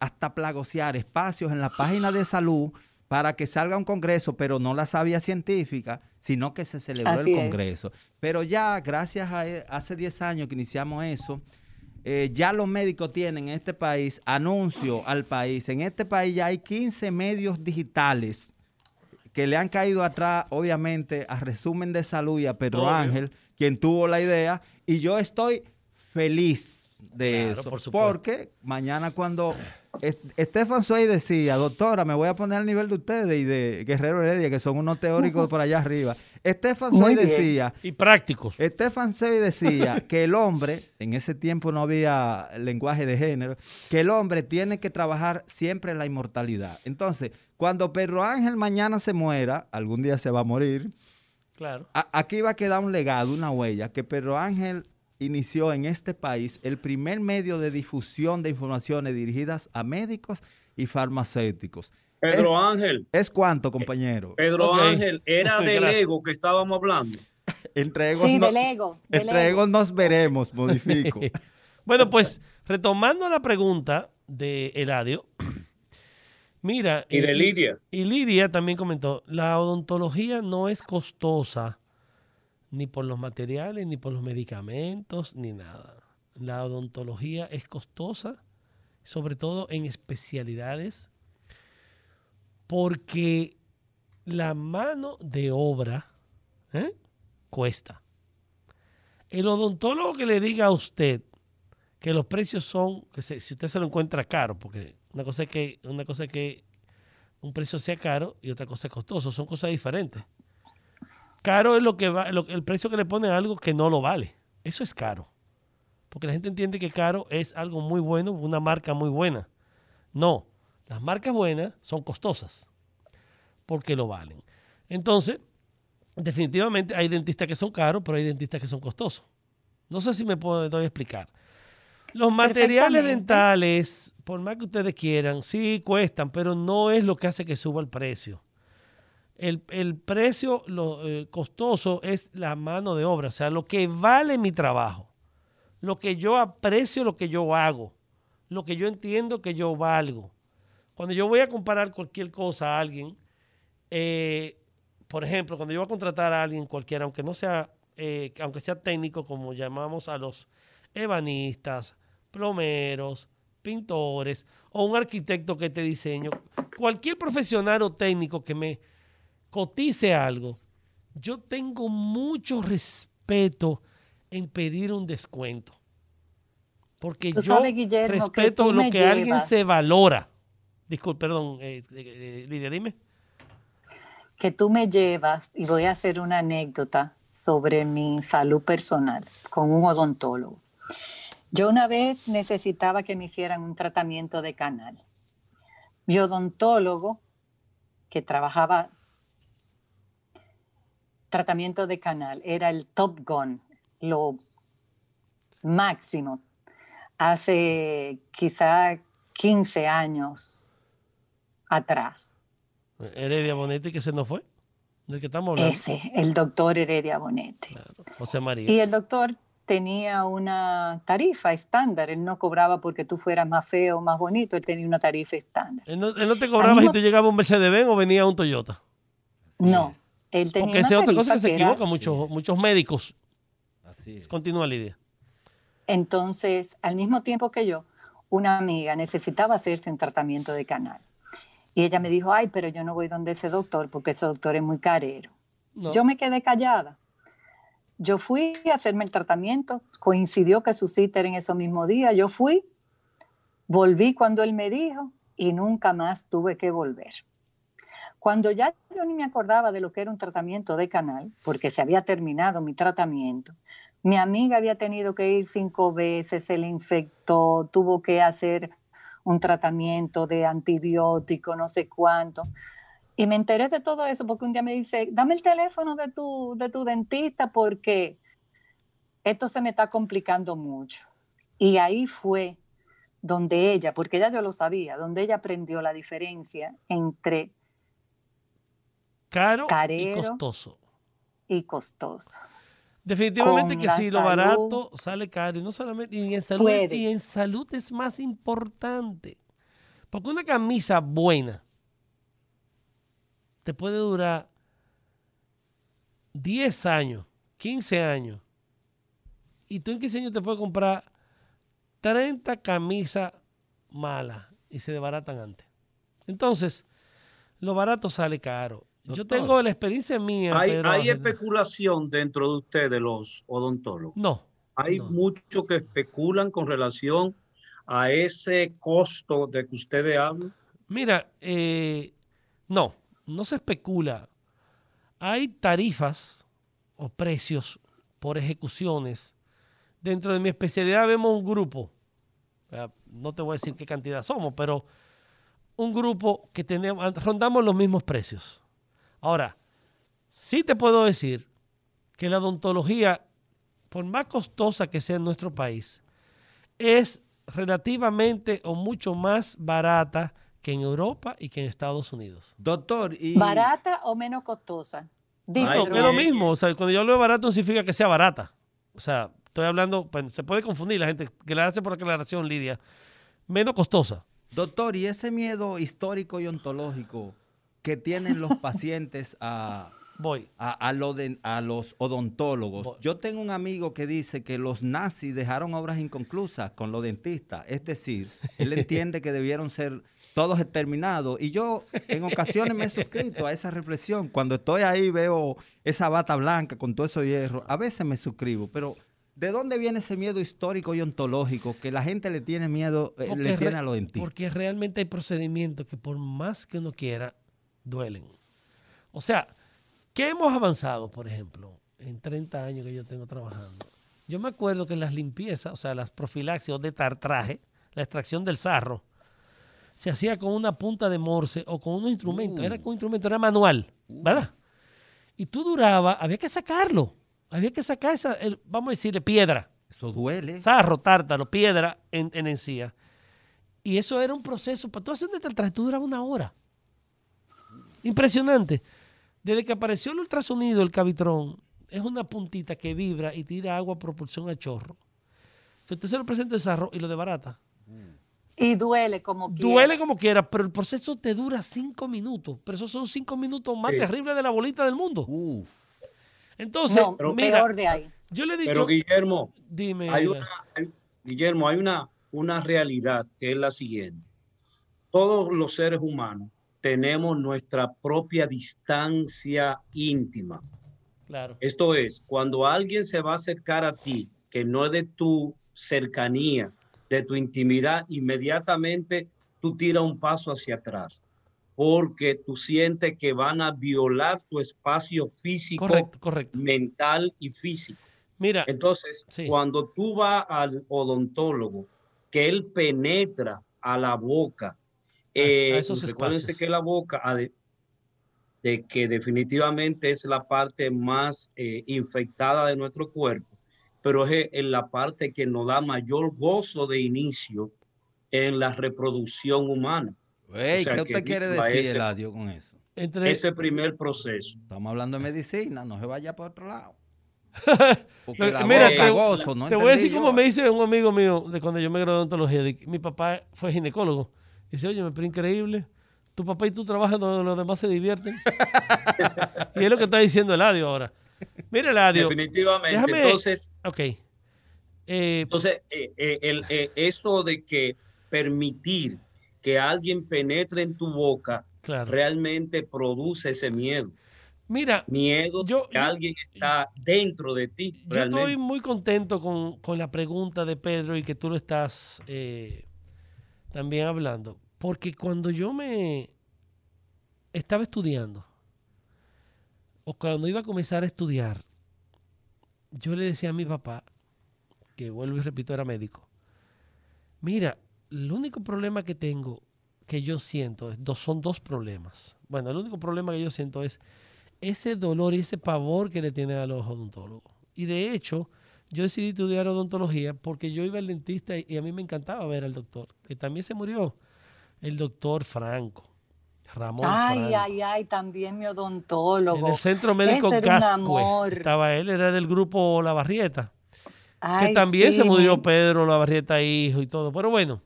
hasta plagosear espacios en la página de salud para que salga un congreso, pero no la sabía científica, sino que se celebró el congreso. Pero ya, gracias a e, hace 10 años que iniciamos eso, eh, ya los médicos tienen en este país anuncio al país. En este país ya hay 15 medios digitales que le han caído atrás, obviamente, a Resumen de Salud y a Pedro Ángel, quien tuvo la idea, y yo estoy feliz de eso. porque mañana cuando Estefan Suey decía, doctora, me voy a poner al nivel de ustedes y de Guerrero Heredia, que son unos teóricos por allá arriba. Estefan Suey decía... Y prácticos. Estefan Suey decía que el hombre, en ese tiempo no había lenguaje de género, que el hombre tiene que trabajar siempre en la inmortalidad. Entonces, cuando Pedro Ángel mañana se muera, algún día se va a morir, claro. aquí va a quedar un legado, una huella, que Pedro Ángel inició en este país el primer medio de difusión de informaciones dirigidas a médicos y farmacéuticos. Pedro Ángel. ¿Es cuánto, compañero? Pedro Ángel, era [LAUGHS] del ego que estábamos hablando. [LAUGHS] entre egos, sí, del ego. entre nos veremos, [LAUGHS] modifico. bueno, pues retomando la pregunta de Eladio, [CLEARS THROAT] mira. Y de Lidia. Y Lidia también comentó: la odontología no es costosa ni por los materiales, ni por los medicamentos, ni nada. La odontología es costosa, sobre todo en especialidades, porque la mano de obra ¿eh? cuesta. El odontólogo que le diga a usted que los precios son, que si usted se lo encuentra caro, porque una cosa es que, una cosa es que un precio sea caro y otra cosa es costoso, son cosas diferentes. Caro es lo que va, el precio que le pone a algo que no lo vale. Eso es caro. Porque la gente entiende que caro es algo muy bueno, una marca muy buena. No, las marcas buenas son costosas porque lo valen. Entonces, definitivamente hay dentistas que son caros, pero hay dentistas que son costosos. No sé si me puedo explicar. Los materiales dentales, por más que ustedes quieran, sí cuestan, pero no es lo que hace que suba el precio. El, precio lo, eh, costoso es la mano de obra, o sea, lo que vale mi trabajo, lo que yo aprecio, lo que yo hago, lo que yo entiendo que yo valgo. Cuando yo voy a comparar cualquier cosa a alguien, eh, por ejemplo, cuando yo voy a contratar a alguien cualquiera, aunque no sea, eh, aunque sea técnico, como llamamos a los ebanistas, plomeros, pintores o un arquitecto que te diseño, cualquier profesional o técnico que me cotice algo, yo tengo mucho respeto en pedir un descuento. Porque yo respeto lo que alguien se valora. Disculpe, perdón, eh, eh, eh, Lidia, dime. Que tú me llevas, y voy a hacer una anécdota sobre mi salud personal con un odontólogo. Yo una vez necesitaba que me hicieran un tratamiento de canal. Mi odontólogo, que trabajaba tratamiento de canal era el Top Gun, lo máximo, hace quizá 15 años atrás. Heredia Bonetti que se nos fue, del que estamos hablando. Ese, el doctor Heredia Bonetti. José María. Y el doctor tenía una tarifa estándar, él no cobraba porque tú fueras más feo o más bonito, él tenía una tarifa estándar. Él no, te cobraba si tú llegabas un Mercedes-Benz o venía un Toyota. no, él tenía Porque esa es otra cosa que, se equivoca muchos, muchos médicos. Así es. Continúa, Lidia. Entonces, al mismo tiempo que yo, una amiga necesitaba hacerse un tratamiento de canal. Y ella me dijo, ay, pero yo no voy donde ese doctor porque ese doctor es muy carero. Yo me quedé callada. Yo fui a hacerme el tratamiento, coincidió que su cita era en ese mismo día, yo fui, volví cuando él me dijo y nunca más tuve que volver. Cuando ya yo ni me acordaba de lo que era un tratamiento de canal, porque se había terminado mi tratamiento, mi amiga había tenido que ir cinco veces, se le infectó, tuvo que hacer un tratamiento de antibiótico, no sé cuánto. Y me enteré de todo eso porque un día me dice, dame el teléfono de tu, de tu dentista porque esto se me está complicando mucho. Y ahí fue donde ella, porque ya yo lo sabía, donde ella aprendió la diferencia entre Caro y costoso. Y costoso. Definitivamente que sí, lo barato sale caro y no solamente y en salud y en salud es más importante. Porque una camisa buena te puede durar 10 años, 15 años. Y tú en 15 años te puedes comprar 30 camisas malas y se desbaratan antes. Entonces, lo barato sale caro. Yo tengo la experiencia mía. ¿Hay, especulación dentro de ustedes, los odontólogos? No. Hay muchos que especulan con relación a ese costo de que ustedes hablan. Mira, eh, no, no se especula. Hay tarifas o precios por ejecuciones. Dentro de mi especialidad vemos un grupo, no te voy a decir qué cantidad somos, pero un grupo que tenemos, rondamos los mismos precios. Ahora, sí te puedo decir que la odontología, por más costosa que sea en nuestro país, es relativamente o mucho más barata que en Europa y que en Estados Unidos. Doctor, y... ¿Barata o menos costosa? no, es lo mismo. O sea, cuando yo hablo de barato no significa que sea barata. O sea, estoy hablando, pues, se puede confundir la gente. Gracias por la aclaración, Lidia. Menos costosa. Doctor, ¿y ese miedo histórico y ontológico que tienen los pacientes a, [LAUGHS] Voy. A, lo de, a los odontólogos. Yo tengo un amigo que dice que los nazis dejaron obras inconclusas con los dentistas. Es decir, él [LAUGHS] entiende que debieron ser todos exterminados. Y yo en ocasiones me he suscrito a esa reflexión. Cuando estoy ahí veo esa bata blanca con todo eso hierro. A veces me suscribo, pero ¿de dónde viene ese miedo histórico y ontológico que la gente le tiene miedo, eh, le tiene a los dentistas? Porque realmente hay procedimientos que por más que uno quiera, duelen. O sea, ¿qué hemos avanzado, por ejemplo, en 30 años que yo tengo trabajando? Yo me acuerdo que las limpiezas, o sea, las profilaxios de tartraje, la extracción del sarro, se hacía con una punta de morse o con un instrumento. Era con un instrumento, era manual, ¿verdad? Y tú duraba, había que sacarlo. Había que sacar esa, vamos a decirle, piedra. Eso duele. Sarro, tártaro, piedra en, en encía. Y eso era un proceso. Para tú hacer un tartraje, tú duraba una hora. Impresionante. Desde que apareció el ultrasonido, el cavitrón, es una puntita que vibra y tira agua a propulsión a chorro. Que usted se lo presenta el sarro y lo debarata. Y duele como quiera. Duele como quiera, pero el proceso te dura cinco minutos. Pero esos son cinco minutos más Sí. terribles de la bolita del mundo. Uf. Entonces, No, mira, peor de ahí. yo le he dicho, Pero Guillermo, dime, hay Aida. una, hay- Guillermo, hay una, una realidad que es la siguiente. Todos los seres humanos tenemos nuestra propia distancia íntima. claro, Esto es, cuando alguien se va a acercar a ti, que no es de tu cercanía, de tu intimidad, inmediatamente tú tiras un paso hacia atrás, porque tú sientes que van a violar tu espacio físico, correcto, correcto. mental y físico. Mira, Entonces, Sí. cuando tú vas al odontólogo, que él penetra a la boca, eh, a esos recuérdense espacios. que la boca, ade- de que definitivamente es la parte más eh, infectada de nuestro cuerpo, pero es en la parte que nos da mayor gozo de inicio en la reproducción humana. Ey, O sea, ¿Qué usted quiere decir, ese- Eladio, con eso? entre, Ese primer proceso. Estamos hablando de medicina, no se vaya para otro lado. [LAUGHS] Porque la mira, boca te- gozo, no te voy a decir entendí como yo. me dice un amigo mío de cuando yo me gradué de odontología. de que mi papá fue ginecólogo. Dice, oye, me pero increíble. Tu papá y tú trabajan donde los demás se divierten. [LAUGHS] y es lo que está diciendo Eladio ahora. Mira, Eladio. Definitivamente. déjame- Entonces, Ok. Eh, Entonces, eh, eh, el, eh, eso de que permitir que alguien penetre en tu boca claro. realmente produce ese miedo. Mira, Miedo Yo- que yo- alguien está dentro de ti. yo Realmente. estoy muy contento con, con la pregunta de Pedro y que tú lo estás eh, también hablando. Porque cuando yo me estaba estudiando, o cuando iba a comenzar a estudiar, yo le decía a mi papá, que vuelvo y repito, era médico, mira, el único problema que tengo, que yo siento, son dos problemas. Bueno, el único problema que yo siento es ese dolor y ese pavor que le tienen a los odontólogos. Y de hecho, yo decidí estudiar odontología porque yo iba al dentista y, a mí me encantaba ver al doctor, que también se murió, el doctor Franco, Ramón Ay, Franco. ay, ay, también mi odontólogo. En el centro médico Ese era un Gascue amor. estaba él, era del grupo La Barrieta, que también se murió mi- Pedro La Barrieta hijo y todo. Pero bueno,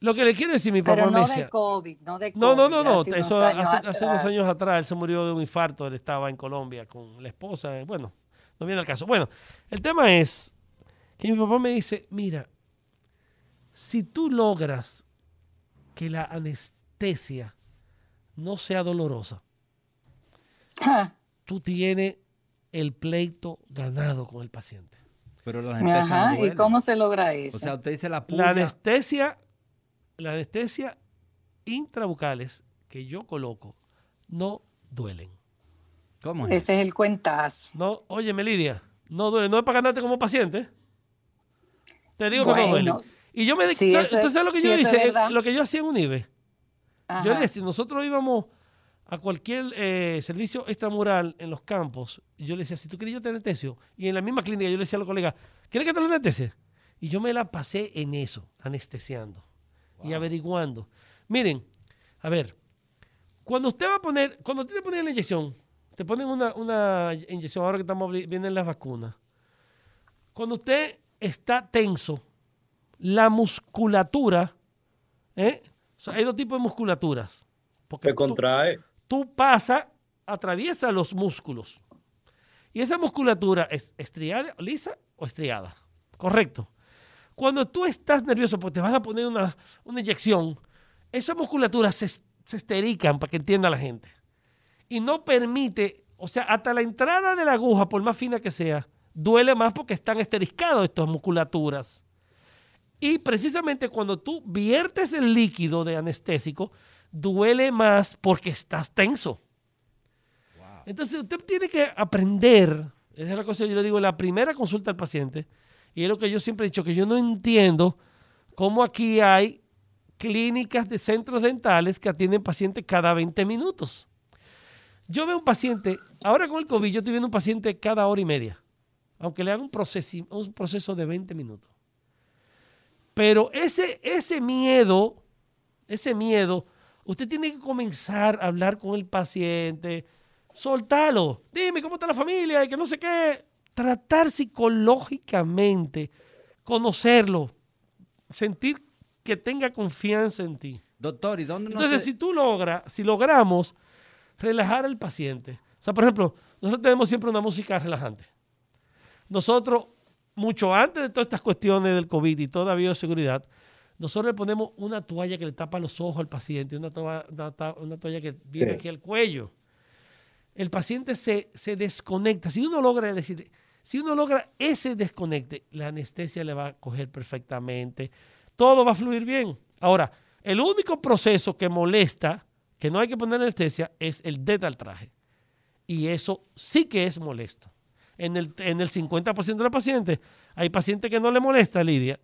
lo que le quiero decir, mi papá Pero me no decía, de COVID, no de COVID. No, no, no, no. hace unos Eso años hace, hace unos atrás. años atrás él se murió de un infarto. Él estaba en Colombia con la esposa. eh, Bueno, no viene al caso. Bueno, el tema es que mi papá me dice: Mira, si tú logras que la anestesia no sea dolorosa, Ja, tú tienes el pleito ganado con el paciente. Pero la anestesia no Ajá, ¿y duele. cómo se logra eso? O sea, usted dice la anestesia, la anestesia intrabucales que yo coloco no duelen. ¿Cómo es? Ese es el cuentazo. No, oye, Melidia, no duele, no es para ganarte como paciente. Te digo que no Bueno, duele. Y yo me di- sí, ¿sabes- eso ¿Usted es- sabe lo que sí, yo es hice? Lo que yo hacía en UNIBE. Yo Ajá. le decía, nosotros íbamos a cualquier eh, servicio extramural en los campos. Yo le decía, si tú quieres yo te anestesio. Y en la misma clínica yo le decía a los colegas, ¿quieres que te lo anestesie? Y yo me la pasé en eso, anestesiando y averiguando. Miren, a ver, cuando usted va a poner, cuando usted te pone la inyección, te ponen una, una inyección, ahora que estamos vienen las vacunas. Cuando usted está tenso, la musculatura, ¿eh? O sea, hay dos tipos de musculaturas. Porque Se tú- contrae. tú pasas, atraviesa los músculos. Y esa musculatura es estriada, lisa o estriada. Correcto. Cuando tú estás nervioso porque te van a poner una, una inyección, esas musculaturas se, se esterican para que entienda la gente. Y no permite, o sea, hasta la entrada de la aguja, por más fina que sea, duele más porque están esteriscados estas musculaturas. Y precisamente cuando tú viertes el líquido de anestésico, duele más porque estás tenso. Entonces usted tiene que aprender, esa es la cosa que yo le digo en la primera consulta al paciente, y es lo que yo siempre he dicho, que yo no entiendo cómo aquí hay clínicas de centros dentales que atienden pacientes cada 20 minutos. Yo veo un paciente, ahora con el COVID, yo estoy viendo un paciente cada hora y media, aunque le haga un, proceso de 20 minutos. Pero ese, ese miedo, ese miedo, usted tiene que comenzar a hablar con el paciente, soltalo. Dime cómo está la familia y que no sé qué. Tratar psicológicamente, conocerlo, sentir que tenga confianza en ti. Doctor, ¿y dónde Entonces, si tú logras, si logramos relajar al paciente, o sea, por ejemplo, nosotros tenemos siempre una música relajante. Nosotros, mucho antes de todas estas cuestiones del COVID y toda bioseguridad, nosotros le ponemos una toalla que le tapa los ojos al paciente, una, toalla, que viene aquí al cuello. El paciente se, se, desconecta. Si uno logra decir, si uno logra ese desconecte, la anestesia le va a coger perfectamente. Todo va a fluir bien. Ahora, el único proceso que molesta, que no hay que poner anestesia, es el traje. Y eso sí que es molesto. En el, en el 50% de los pacientes, hay pacientes que no le molesta, Lidia.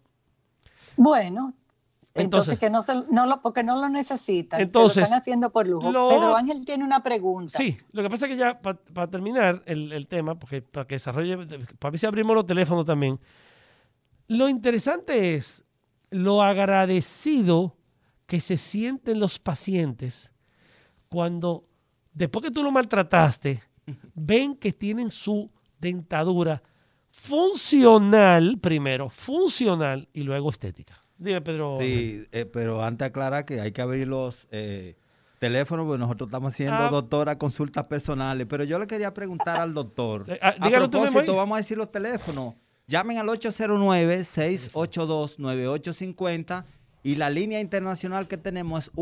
Bueno, entonces, que no, se, no lo, porque no lo necesitan, entonces, se lo están haciendo por lujo. Pedro Ángel tiene una pregunta. Sí, lo que pasa es que ya para terminar el, el, tema, porque para que desarrolle, para ver si abrimos los teléfonos también, lo interesante es lo agradecido que se sienten los pacientes cuando, después que tú lo maltrataste, ven que tienen su dentadura funcional primero, funcional y luego estética. Dime, Pedro. Sí, eh, pero antes aclara que hay que abrir los eh, teléfonos, porque nosotros estamos haciendo, ah. doctora, consultas personales. Pero yo le quería preguntar al doctor. Eh, ah, a propósito, vamos a decir los teléfonos. Llamen al 809-682-9850 y la línea internacional que tenemos es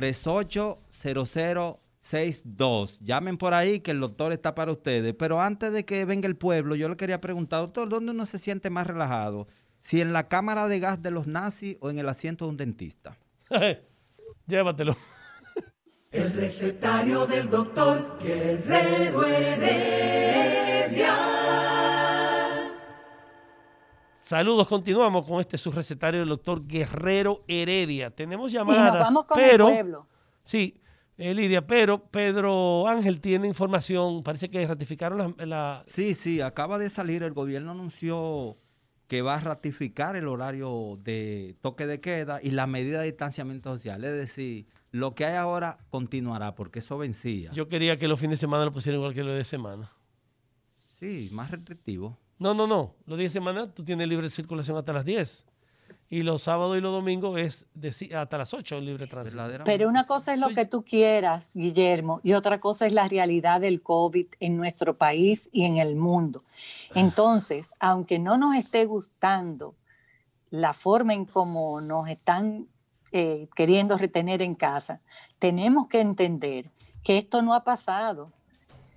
1-833-380062. Llamen por ahí que el doctor está para ustedes. Pero antes de que venga el pueblo, yo le quería preguntar, doctor, ¿dónde uno se siente más relajado? ¿Si en la cámara de gas de los nazis o en el asiento de un dentista? [LAUGHS] Llévatelo. El recetario del doctor Guerrero Heredia. Saludos, continuamos con este subrecetario del doctor Guerrero Heredia. Tenemos llamadas, pero sí, eh, Lidia, pero Pedro Ángel tiene información, parece que ratificaron la, Sí, sí, acaba de salir, el gobierno anunció que va a ratificar el horario de toque de queda y la medida de distanciamiento social. Es decir, lo que hay ahora continuará porque eso vencía. Yo quería que los fines de semana lo pusieran igual que lo de semana. Sí, más restrictivo. No, no, no. Los días de semana tú tienes libre circulación hasta las 10. Y los sábados y los domingos es hasta las 8 libre tránsito. Pero una cosa es lo que tú quieras, Guillermo, y otra cosa es la realidad del COVID en nuestro país y en el mundo. Entonces, aunque no nos esté gustando la forma en cómo nos están eh, queriendo retener en casa, tenemos que entender que esto no ha pasado,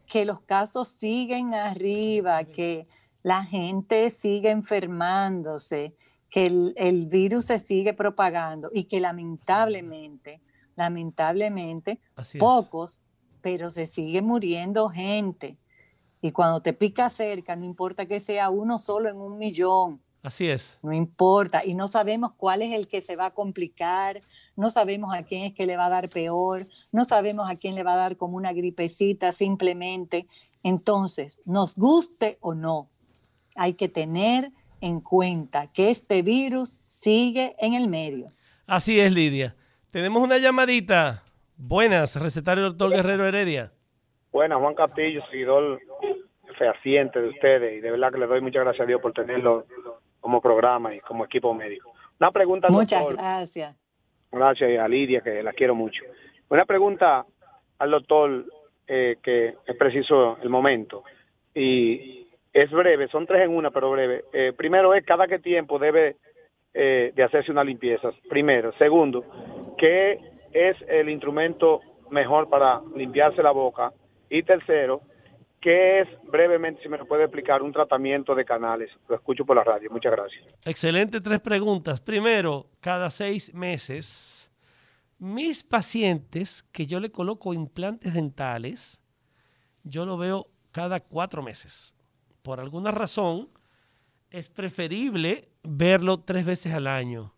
que los casos siguen arriba, que la gente sigue enfermándose, que el, virus se sigue propagando y que lamentablemente, lamentablemente, pocos, pero se sigue muriendo gente. Y cuando te pica cerca, no importa que sea uno solo en un millón. Así es. No importa. Y no sabemos cuál es el que se va a complicar, no sabemos a quién es que le va a dar peor, no sabemos a quién le va a dar como una gripecita simplemente. Entonces, nos guste o no, hay que tener en cuenta que este virus sigue en el medio. Así es, Lidia. Tenemos una llamadita. Buenas, recetario doctor Guerrero Heredia. Buenas, Juan Castillo, seguidor fehaciente de ustedes y de verdad que le doy muchas gracias a Dios por tenerlo como programa y como equipo médico. Una pregunta Muchas gracias. Gracias a Lidia, que la quiero mucho. Una pregunta al doctor, eh, que es preciso el momento. Y es breve, son tres en una, pero breve. Eh, primero es cada qué tiempo debe eh, de hacerse una limpieza. Primero. Segundo, ¿qué es el instrumento mejor para limpiarse la boca? Y tercero, ¿qué es brevemente, si me lo puede explicar, un tratamiento de canales? Lo escucho por la radio. Muchas gracias. Excelente, tres preguntas. Primero, cada seis meses, mis pacientes que yo le coloco implantes dentales, yo lo veo cada cuatro meses por alguna razón, es preferible verlo tres veces al año.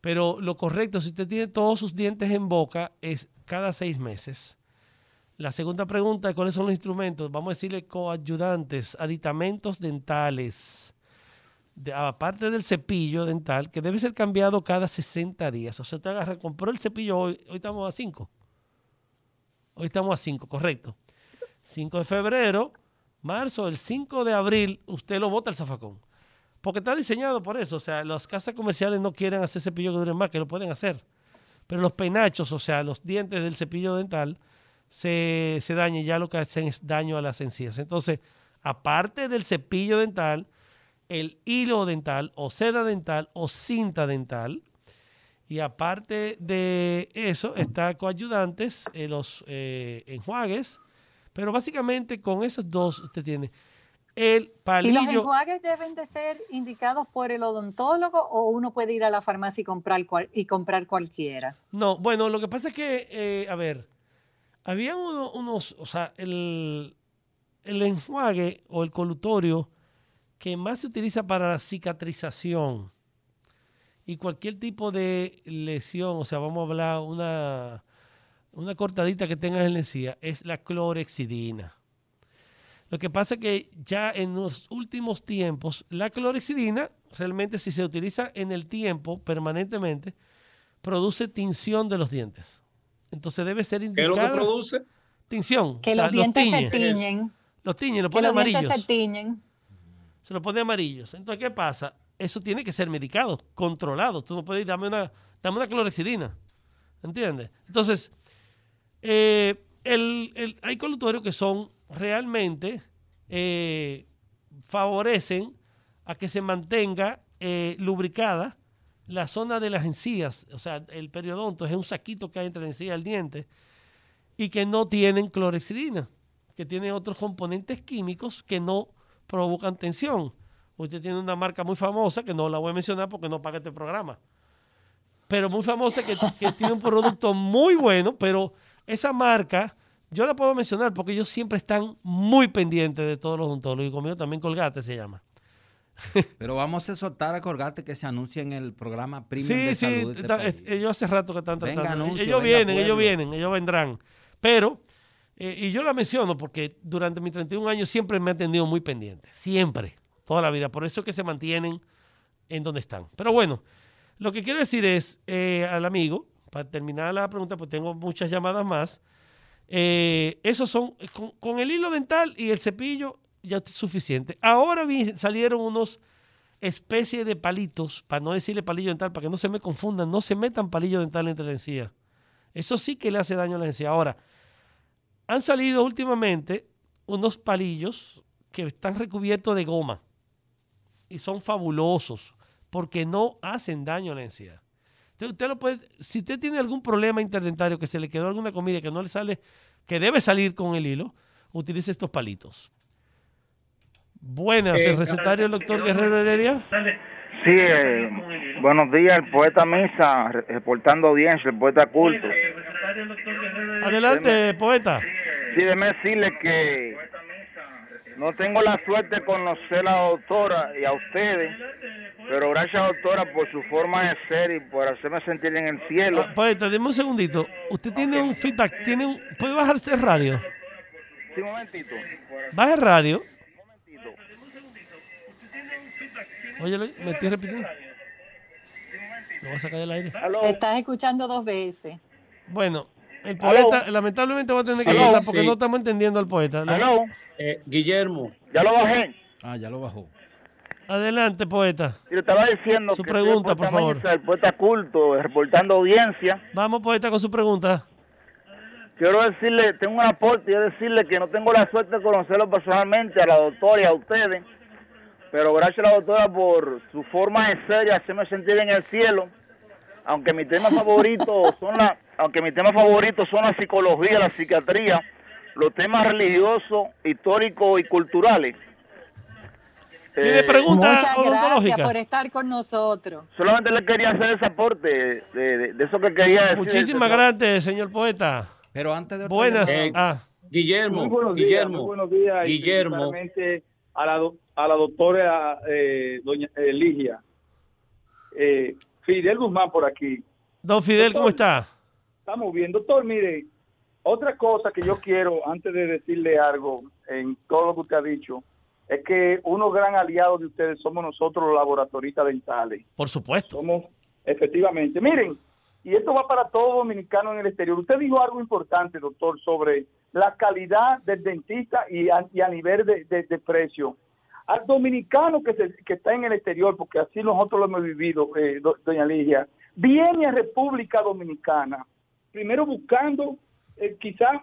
Pero lo correcto, si usted tiene todos sus dientes en boca, es cada seis meses. La segunda pregunta, ¿cuáles son los instrumentos? Vamos a decirle coayudantes, aditamentos dentales, aparte del cepillo dental, que debe ser cambiado cada 60 días. O sea, usted agarra, compró el cepillo hoy, hoy estamos a 5. Hoy estamos a 5, correcto. 5 de febrero, marzo, el 5 de abril, usted lo bota el zafacón. Porque está diseñado por eso. O sea, las casas comerciales no quieren hacer cepillo que dure más, que lo pueden hacer. Pero los peinachos, o sea, los dientes del cepillo dental, se, se dañan y ya lo que hacen es daño a las encías. Entonces, aparte del cepillo dental, el hilo dental o seda dental o cinta dental. Y aparte de eso, está coayudantes, eh, los eh, enjuagues. Pero básicamente con esos dos usted tiene el palillo. ¿Y los enjuagues deben de ser indicados por el odontólogo o uno puede ir a la farmacia y comprar, y comprar cualquiera? No, bueno, lo que pasa es que, eh, a ver, había unos, o sea, el, el enjuague o el colutorio que más se utiliza para la cicatrización y cualquier tipo de lesión, o sea, vamos a hablar una, una cortadita que tengas en la encía, es la clorexidina. Lo que pasa es que ya en los últimos tiempos, la clorexidina, realmente si se utiliza en el tiempo permanentemente, produce tinción de los dientes. Entonces debe ser indicada. ¿Qué es lo que produce? Tinción. Que los dientes se tiñen. Los tiñen, los pone amarillos. se tiñen. Se los pone amarillos. Entonces, ¿qué pasa? Eso tiene que ser medicado, controlado. Tú no puedes ir, dame una, dame una clorexidina. ¿Entiendes? Entonces, eh, el, hay colutorios que son realmente eh, favorecen a que se mantenga eh, lubricada la zona de las encías, o sea, el periodonto es un saquito que hay entre la encía y el diente, y que no tienen clorexidina, que tienen otros componentes químicos que no provocan tensión. Usted tiene una marca muy famosa, que no la voy a mencionar porque no paga este programa, pero muy famosa que, que tiene un producto muy bueno, pero esa marca yo la puedo mencionar porque ellos siempre están muy pendientes de todos los odontólogos y conmigo también Colgate se llama. [LAUGHS] Pero vamos a soltar a Colgate que se anuncie en el programa Premium de Salud. Sí, sí, ellos hace rato que están tratando. ellos vienen, ellos vienen, ellos vendrán. Pero, eh, y yo la menciono porque durante mis 31 años siempre me han tenido muy pendiente. Siempre, toda la vida. Por eso es que se mantienen en donde están. Pero bueno, lo que quiero decir es eh, al amigo, para terminar la pregunta, pues tengo muchas llamadas más. Eh, esos son, con, el hilo dental y el cepillo ya es suficiente. Ahora salieron unos especies de palitos, para no decirle palillo dental, para que no se me confundan, no se metan palillo dental entre la encía. Eso sí que le hace daño a la encía. Ahora, han salido últimamente unos palillos que están recubiertos de goma y son fabulosos porque no hacen daño a la encía. Usted lo puede, si usted tiene algún problema interdentario, que se le quedó alguna comida que no le sale, que debe salir con el hilo, utilice estos palitos. Buenas, el recetario del doctor Guerrero Heredia. Sí, eh, buenos días, el poeta Misa, reportando audiencia, el poeta culto. Adelante, poeta. Sí, déjeme decirle que no tengo la suerte de conocer a la doctora y a ustedes, pero gracias, doctora, por su forma de ser y por hacerme sentir en el cielo. Ah, poeta, dime un segundito. Usted tiene un feedback, tiene un, ¿puede bajarse el radio? Sí, un momentito. Baja el radio. Un momentito. Oye, me estoy repitiendo. Lo voy a sacar del aire. Te estás escuchando dos veces. Bueno, el poeta, lamentablemente va a tener que saltar porque no estamos entendiendo al poeta. Eh, Guillermo. Ya lo bajé. Ah, ya lo bajó. Adelante, poeta. Y le estaba diciendo su pregunta, por favor. el poeta culto, reportando audiencia. Vamos, poeta, con su pregunta. Quiero decirle, tengo un aporte y decirle que no tengo la suerte de conocerlo personalmente a la doctora y a ustedes, pero gracias a la doctora por su forma de ser y hacerme sentir en el cielo, aunque mi tema favorito son la aunque mis temas favoritos son la psicología, la psiquiatría, los temas religiosos, históricos y culturales. ¿Tiene eh, preguntas Muchas gracias por estar con nosotros. Solamente le quería hacer ese aporte de, eso que quería decir. Muchísimas gracias, señor poeta. Pero antes de... Buenas. ah. Guillermo, buenos Guillermo, días, buenos días. Guillermo. a la, a la doctora eh, doña Eligia. Eh, Fidel Guzmán por aquí. Don Fidel, ¿cómo está? Estamos bien. Doctor, mire, otra cosa que yo quiero, antes de decirle algo en todo lo que usted ha dicho, es que unos gran aliados de ustedes somos nosotros los laboratoristas dentales. Por supuesto. Somos, efectivamente. Miren, y esto va para todo dominicano en el exterior. Usted dijo algo importante, doctor, sobre la calidad del dentista y a, nivel de, precio. Al dominicano que, que está en el exterior, porque así nosotros lo hemos vivido, eh, doña Ligia, viene a República Dominicana, primero buscando eh, quizás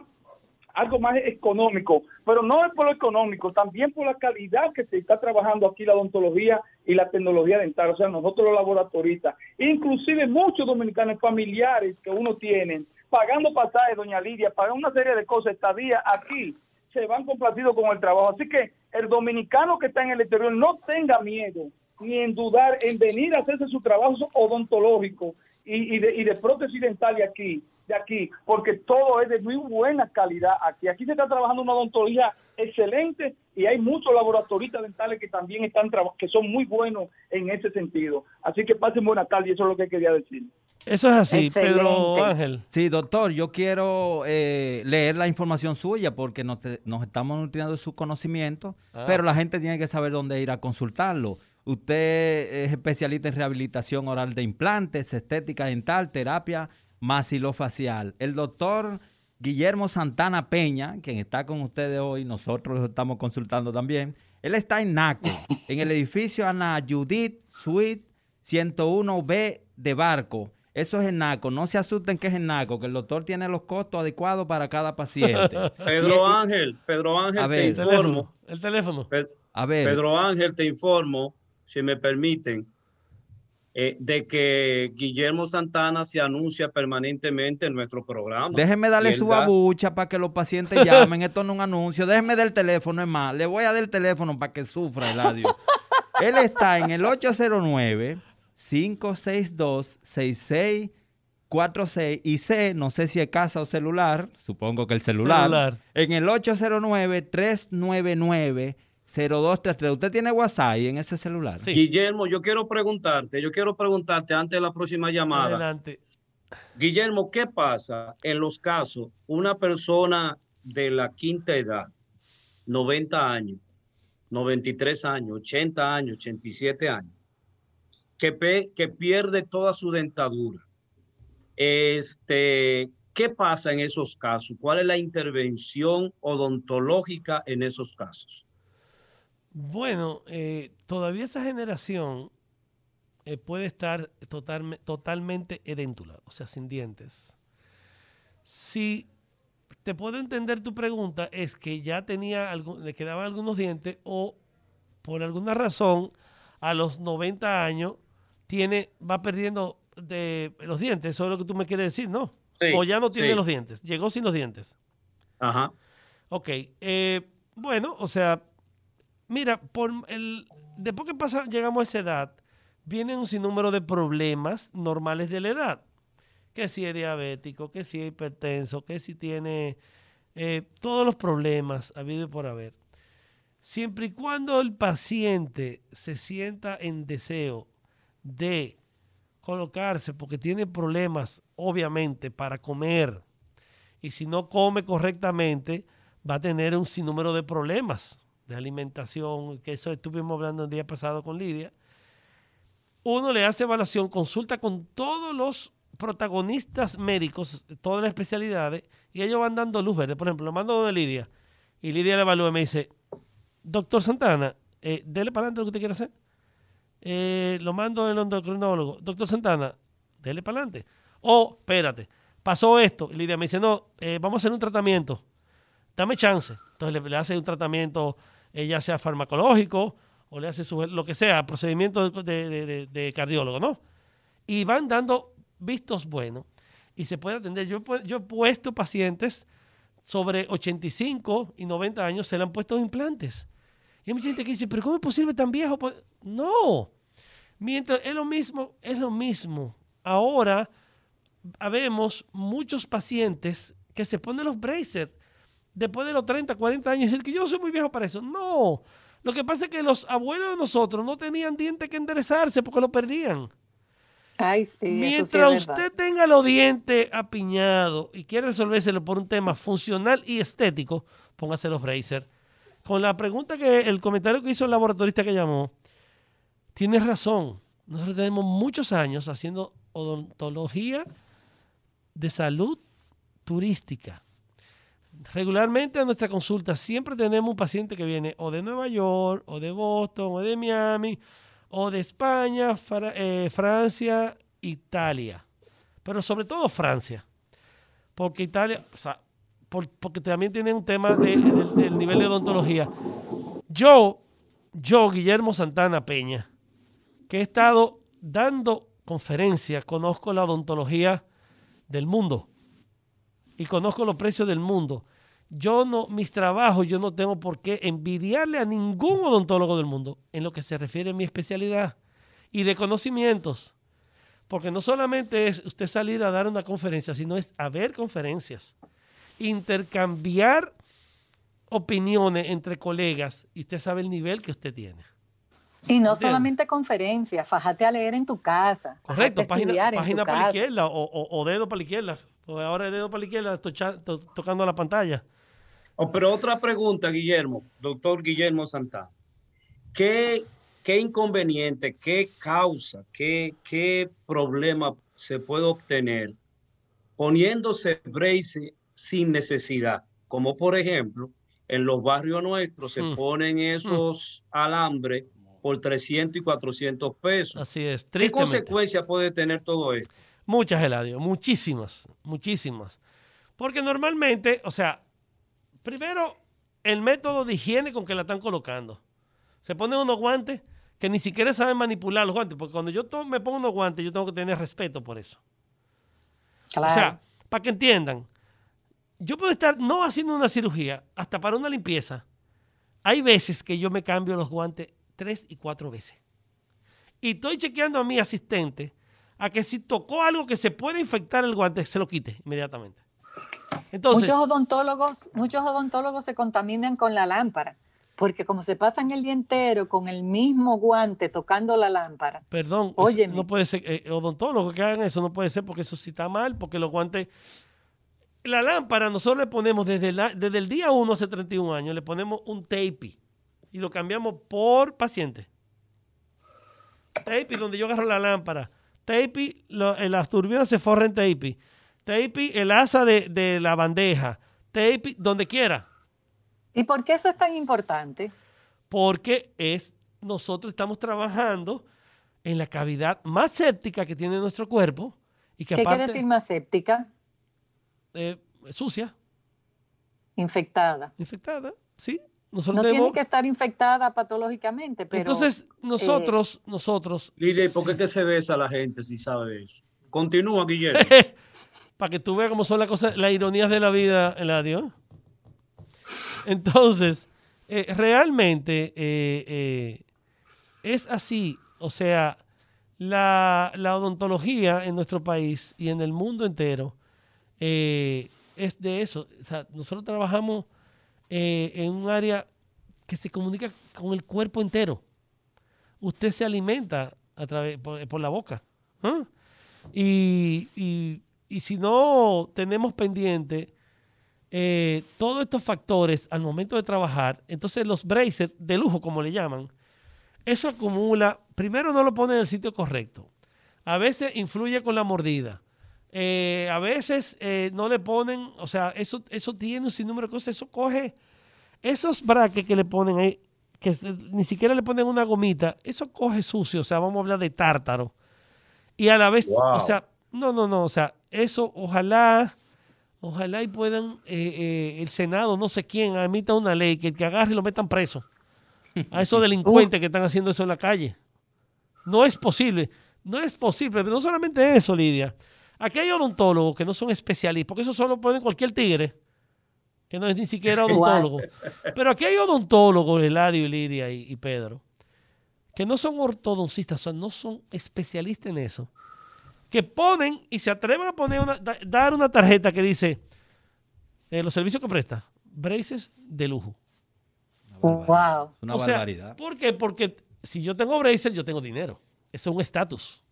algo más económico, pero no es por lo económico, también por la calidad que se está trabajando aquí la odontología y la tecnología dental, o sea, nosotros los laboratoristas, inclusive muchos dominicanos familiares que uno tiene, pagando pasajes, doña Lidia, pagando una serie de cosas, estadía aquí, se van complacidos con el trabajo. Así que el dominicano que está en el exterior no tenga miedo ni en dudar en venir a hacerse su trabajo odontológico y, de, y de prótesis dental aquí de aquí, porque todo es de muy buena calidad aquí. Aquí se está trabajando una odontología excelente y hay muchos laboratoristas dentales que también están que son muy buenos en ese sentido. Así que pasen buena tarde y eso es lo que quería decir. Eso es así, Pedro Ángel. Sí, doctor, yo quiero eh, leer la información suya porque nos, estamos nutriendo de su conocimiento, ah. pero la gente tiene que saber dónde ir a consultarlo. Usted es especialista en rehabilitación oral de implantes, estética dental, terapia maxilofacial. El doctor Guillermo Santana Peña, quien está con ustedes hoy, nosotros lo estamos consultando también. Él está en NACO, en el edificio Ana Judith Suite 101B de Barco. Eso es en NACO. No se asusten que es en NACO, que el doctor tiene los costos adecuados para cada paciente. [LAUGHS] Pedro Ángel, Pedro Ángel, te informo. El teléfono. a ver. Pedro Ángel, te informo, si me permiten, eh, de que Guillermo Santana se anuncia permanentemente en nuestro programa. Déjeme darle su babucha para que los pacientes llamen. Esto no es un anuncio. Déjeme del teléfono, es más. Le voy a dar el teléfono para que sufra el audio. [LAUGHS] Él está en el 809-562-6646 y C, no sé si es casa o celular, supongo que el celular. celular. En el 809-399. 0233. ¿Usted tiene WhatsApp en ese celular? Sí. Guillermo, yo quiero preguntarte, yo quiero preguntarte antes de la próxima llamada. Adelante. Guillermo, ¿qué pasa en los casos una persona de la quinta edad, 90 años, 93 años, 80 años, 87 años, que, pierde toda su dentadura? Este, ¿Qué pasa en esos casos? ¿Cuál es la intervención odontológica en esos casos? Bueno, eh, todavía esa generación eh, puede estar totalmente edéntula, o sea, sin dientes. Si te puedo entender tu pregunta, es que ya tenía, le quedaban algunos dientes o por alguna razón a los 90 años tiene, va perdiendo de los dientes, eso es lo que tú me quieres decir, ¿no? o ya no tiene los dientes, llegó sin los dientes. Ajá. Ok, eh, bueno, o sea, Mira, por el, después que pasa, llegamos a esa edad, vienen un sinnúmero de problemas normales de la edad. Que si es diabético, que si es hipertenso, que si tiene eh, todos los problemas habido y por haber. Siempre y cuando el paciente se sienta en deseo de colocarse, porque tiene problemas, obviamente, para comer, y si no come correctamente, va a tener un sinnúmero de problemas de alimentación, que eso estuvimos hablando el día pasado con Lidia, uno le hace evaluación, consulta con todos los protagonistas médicos, todas las especialidades, y ellos van dando luz verde. Por ejemplo, lo mando de Lidia, y Lidia le evalúa y me dice, doctor Santana, eh, dele para adelante lo que usted quiera hacer. Eh, lo mando del endocrinólogo. Doctor Santana, dele para adelante. O, espérate, pasó esto. Y Lidia me dice, no, eh, vamos a hacer un tratamiento. Dame chance. Entonces le, hace un tratamiento ya sea farmacológico o le hace lo que sea, procedimiento de, cardiólogo, ¿no? Y van dando vistos buenos y se puede atender. Yo, yo he puesto pacientes sobre 85 y 90 años, se le han puesto implantes. Y hay mucha gente que dice, pero ¿cómo es posible tan viejo? Pues, no. Mientras es lo mismo, es lo mismo. Ahora habemos muchos pacientes que se ponen los bracers después de los 30, 40 años, decir que yo soy muy viejo para eso. No. Lo que pasa es que los abuelos de nosotros no tenían dientes que enderezarse porque lo perdían. Ay, sí. Mientras usted tenga los dientes apiñados y quiere resolvérselo por un tema funcional y estético, póngase los Fraser. Con la pregunta que el comentario que hizo el laboratorista que llamó, tienes razón. Nosotros tenemos muchos años haciendo odontología de salud turística. Regularmente en nuestra consulta siempre tenemos un paciente que viene o de Nueva York, o de Boston, o de Miami, o de España, eh, Francia, Italia. Pero sobre todo Francia. Porque Italia, o sea, porque también tiene un tema del nivel de odontología. Yo, yo, Guillermo Santana Peña, que he estado dando conferencias, conozco la odontología del mundo y conozco los precios del mundo. Yo no, mis trabajos, yo no tengo por qué envidiarle a ningún odontólogo del mundo en lo que se refiere a mi especialidad y de conocimientos. Porque no solamente es usted salir a dar una conferencia, sino es a ver conferencias, intercambiar opiniones entre colegas y usted sabe el nivel que usted tiene. Y no solamente conferencias, fájate a leer en tu casa. Correcto, página, página para la izquierda o, dedo para la izquierda. O ahora el dedo para la izquierda tocando la pantalla. Oh, pero otra pregunta, Guillermo, doctor Guillermo Santana. ¿Qué, qué inconveniente, qué causa, qué, qué problema se puede obtener poniéndose brace sin necesidad? Como por ejemplo, en los barrios nuestros se mm. ponen esos mm. alambres por 300 y 400 pesos. Así es. ¿Qué consecuencia puede tener todo esto? Muchas, Eladio, muchísimas, muchísimas. Porque normalmente, o sea, primero, el método de higiene con que la están colocando. Se ponen unos guantes que ni siquiera saben manipular los guantes, porque cuando yo me pongo unos guantes, yo tengo que tener respeto por eso. O sea, para que entiendan, yo puedo estar no haciendo una cirugía, hasta para una limpieza. Hay veces que yo me cambio los guantes tres y cuatro veces. Y estoy chequeando a mi asistente a que si tocó algo que se puede infectar el guante, se lo quite inmediatamente. Entonces, muchos odontólogos, muchos odontólogos se contaminan con la lámpara, porque como se pasan el día entero con el mismo guante tocando la lámpara. Perdón, Oye, no puede ser, eh, odontólogos que hagan eso no puede ser porque eso sí está mal, porque los guantes, la lámpara nosotros le ponemos desde, desde el día 1 hace 31 años, le ponemos un tape y lo cambiamos por paciente. Tape donde yo agarro la lámpara Tape, las turbinas se forran en tape. Tape, el asa de, la bandeja. Tape, donde quiera. ¿Y por qué eso es tan importante? Porque es, nosotros estamos trabajando en la cavidad más séptica que tiene nuestro cuerpo. Y que ¿Qué quiere decir más séptica? Eh, sucia. Infectada. Infectada, sí no tiene que estar infectada patológicamente, pero... Entonces, nosotros, eh, nosotros... Lidia, por qué que se besa la gente si sabe eso? Continúa, Guillermo. [LAUGHS] Para que tú veas cómo son las cosas, las ironías de la vida, Eladio. Entonces, eh, realmente eh, es así. O sea, la, la, odontología en nuestro país y en el mundo entero es de eso. O sea, nosotros trabajamos eh, en un área que se comunica con el cuerpo entero. Usted se alimenta a través, por, la boca. ¿ah? Y, si no tenemos pendiente eh, todos estos factores al momento de trabajar, entonces los bracers de lujo, como le llaman, eso acumula, primero no lo pone en el sitio correcto. A veces influye con la mordida. Eh, a veces eh, no le ponen, o sea, eso, eso tiene un sinnúmero de cosas, eso coge esos braques que le ponen ahí, que ni siquiera le ponen una gomita, eso coge sucio, o sea, vamos a hablar de tártaro. Y a la vez, o sea, no, no, no, o sea, eso ojalá, ojalá y puedan, eh, el Senado, no sé quién, emita una ley que el que agarre y lo metan preso. A esos [LAUGHS] delincuentes que están haciendo eso en la calle. No es posible, no es posible, pero no solamente eso, Lidia. Aquí hay odontólogos que no son especialistas, porque eso solo pueden cualquier tigre, que no es ni siquiera [LAUGHS] odontólogo. Pero aquí hay odontólogos, Eladio, Lidia y, Pedro, que no son ortodoncistas, o no son especialistas en eso, que ponen y se atreven a poner una, dar una tarjeta que dice eh, los servicios que presta, braces de lujo. Wow. Una barbaridad. ¿Por qué? Porque si yo tengo braces, yo tengo dinero. Eso es un estatus.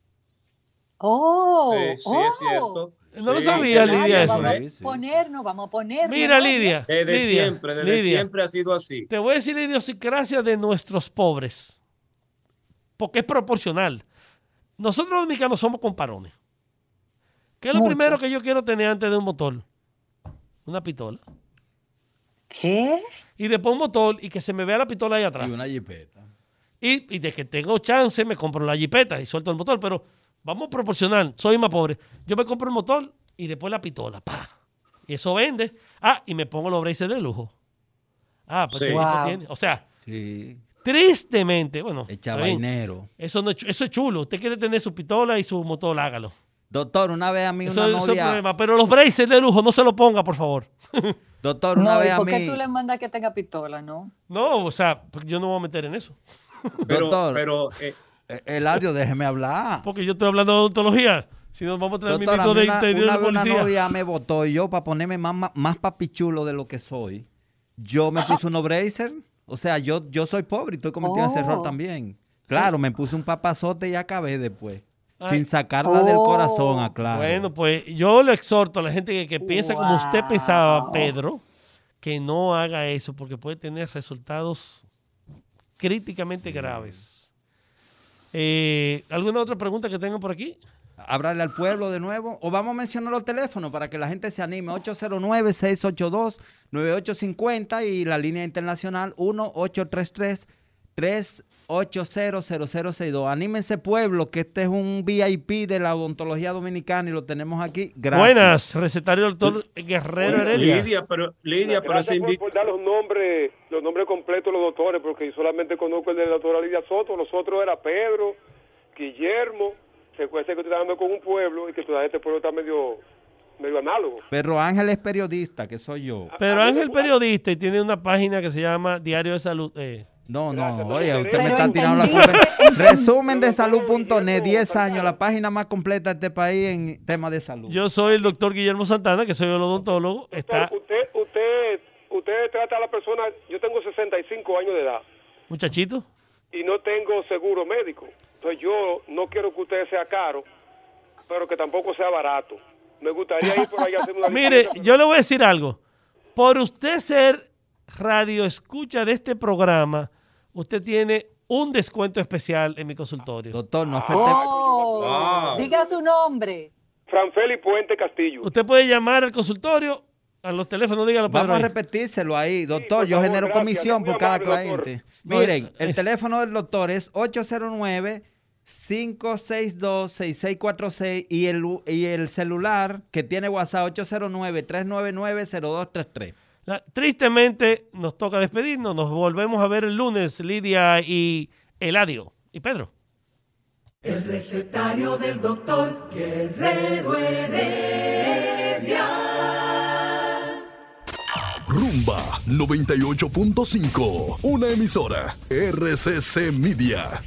Oh, sí, es cierto. No lo sabía, Lidia, eso. Vamos a ponernos, vamos a ponernos. Mira, Lidia. Desde siempre, desde siempre ha sido así. Te voy a decir la idiosincrasia de nuestros pobres. Porque es proporcional. Nosotros los dominicanos somos comparones. ¿Qué es lo Mucho. primero que yo quiero tener antes de un motor? Una pistola. ¿Qué? Y después un motor y que se me vea la pistola ahí atrás. Y una jipeta. Y, y de que tengo chance, me compro la jipeta y suelto el motor. Pero vamos a proporcionar. Soy más pobre. Yo me compro el motor y después la pistola. Pa. Y eso vende. Ah, y me pongo los braces de lujo. Ah, pues Sí. Wow. tiene. O sea, Sí. tristemente, bueno. Echa vainero. Eso, no eso es chulo. Usted quiere tener su pistola y su motor, hágalo. Doctor, una vez a mí Eso, una eso es novia. problema. Pero los braces de lujo no se lo ponga, por favor. [LAUGHS] Doctor, una No, vez ¿y a por mí. qué tú le mandas que tenga pistola, no? No, o sea, porque yo no me voy a meter en eso. Pero, Doctor. pero Eh, Eladio, déjeme hablar. Porque yo estoy hablando de odontología. Si nos vamos a traer Doctor, a ministro de una, Interior una de vez una Policía. novia me votó y yo, para ponerme más, más, más papichulo de lo que soy, yo me puse unos bracer. O sea, yo, yo soy pobre y estoy cometiendo ese error Oh. también. Claro, me puse un papazote y acabé después. Ay. Sin sacarla del Oh. corazón, aclaro. Bueno, pues yo le exhorto a la gente que, que piensa como usted pensaba. Pedro, que no haga eso porque puede tener resultados críticamente graves. Eh, ¿Alguna otra pregunta que tengan por aquí? Hablarle al pueblo de nuevo. O vamos a mencionar los teléfonos para que la gente se anime. 809-682-9850 y la línea internacional 1-833-380-0062. Anímense pueblo, que este es un VIP de la odontología dominicana y lo tenemos aquí gratis. Buenas, recetario doctor Guerrero Heredia. Lidia, pero Lidia, pero ese Gracias por, por dar los nombres, los nombres completos de los doctores, porque yo solamente conozco el de la doctora Lidia Soto, los otros era Pedro, Guillermo, recuerda que tú estás hablando con un pueblo y que todavía este pueblo está medio, medio análogo. Pedro Ángel es periodista, que soy yo. Pero Ángel periodista y tiene una página que se llama Diario de Salud. eh, No, no, Gracias, oye, usted me está tirando la culpa. [LAUGHS] Resumen de salud.net, 10 años, la página más completa de este país en temas de salud. yo soy el doctor Guillermo Santana, que soy el odontólogo. Está, Usted, usted, usted trata a la persona, yo tengo 65 años de edad muchachito. y no tengo seguro médico. Entonces yo no quiero que usted sea caro, pero que tampoco sea barato. Me gustaría ir por ahí a hacer una [LAUGHS] Mire, yo le voy a decir algo. Por usted ser radio escucha de este programa, usted tiene un descuento especial en mi consultorio. Doctor, no afecte. Oh, diga su nombre. Franfeli Puente Castillo. Usted puede llamar al consultorio, a los teléfonos, dígalo Pedro. Vamos a repetírselo ahí, doctor. yo favor, genero gracias. comisión por cada amable, doctor. cliente. No, Miren, el es- teléfono del doctor es 809-562-6646 y el, y el celular que tiene WhatsApp 809-399-0233. La- tristemente nos toca despedirnos. Nos volvemos a ver el lunes, Lidia y Eladio. Y Pedro. El recetario del doctor Guerrero Heredia. Rumba 98.5, una emisora RCC Media.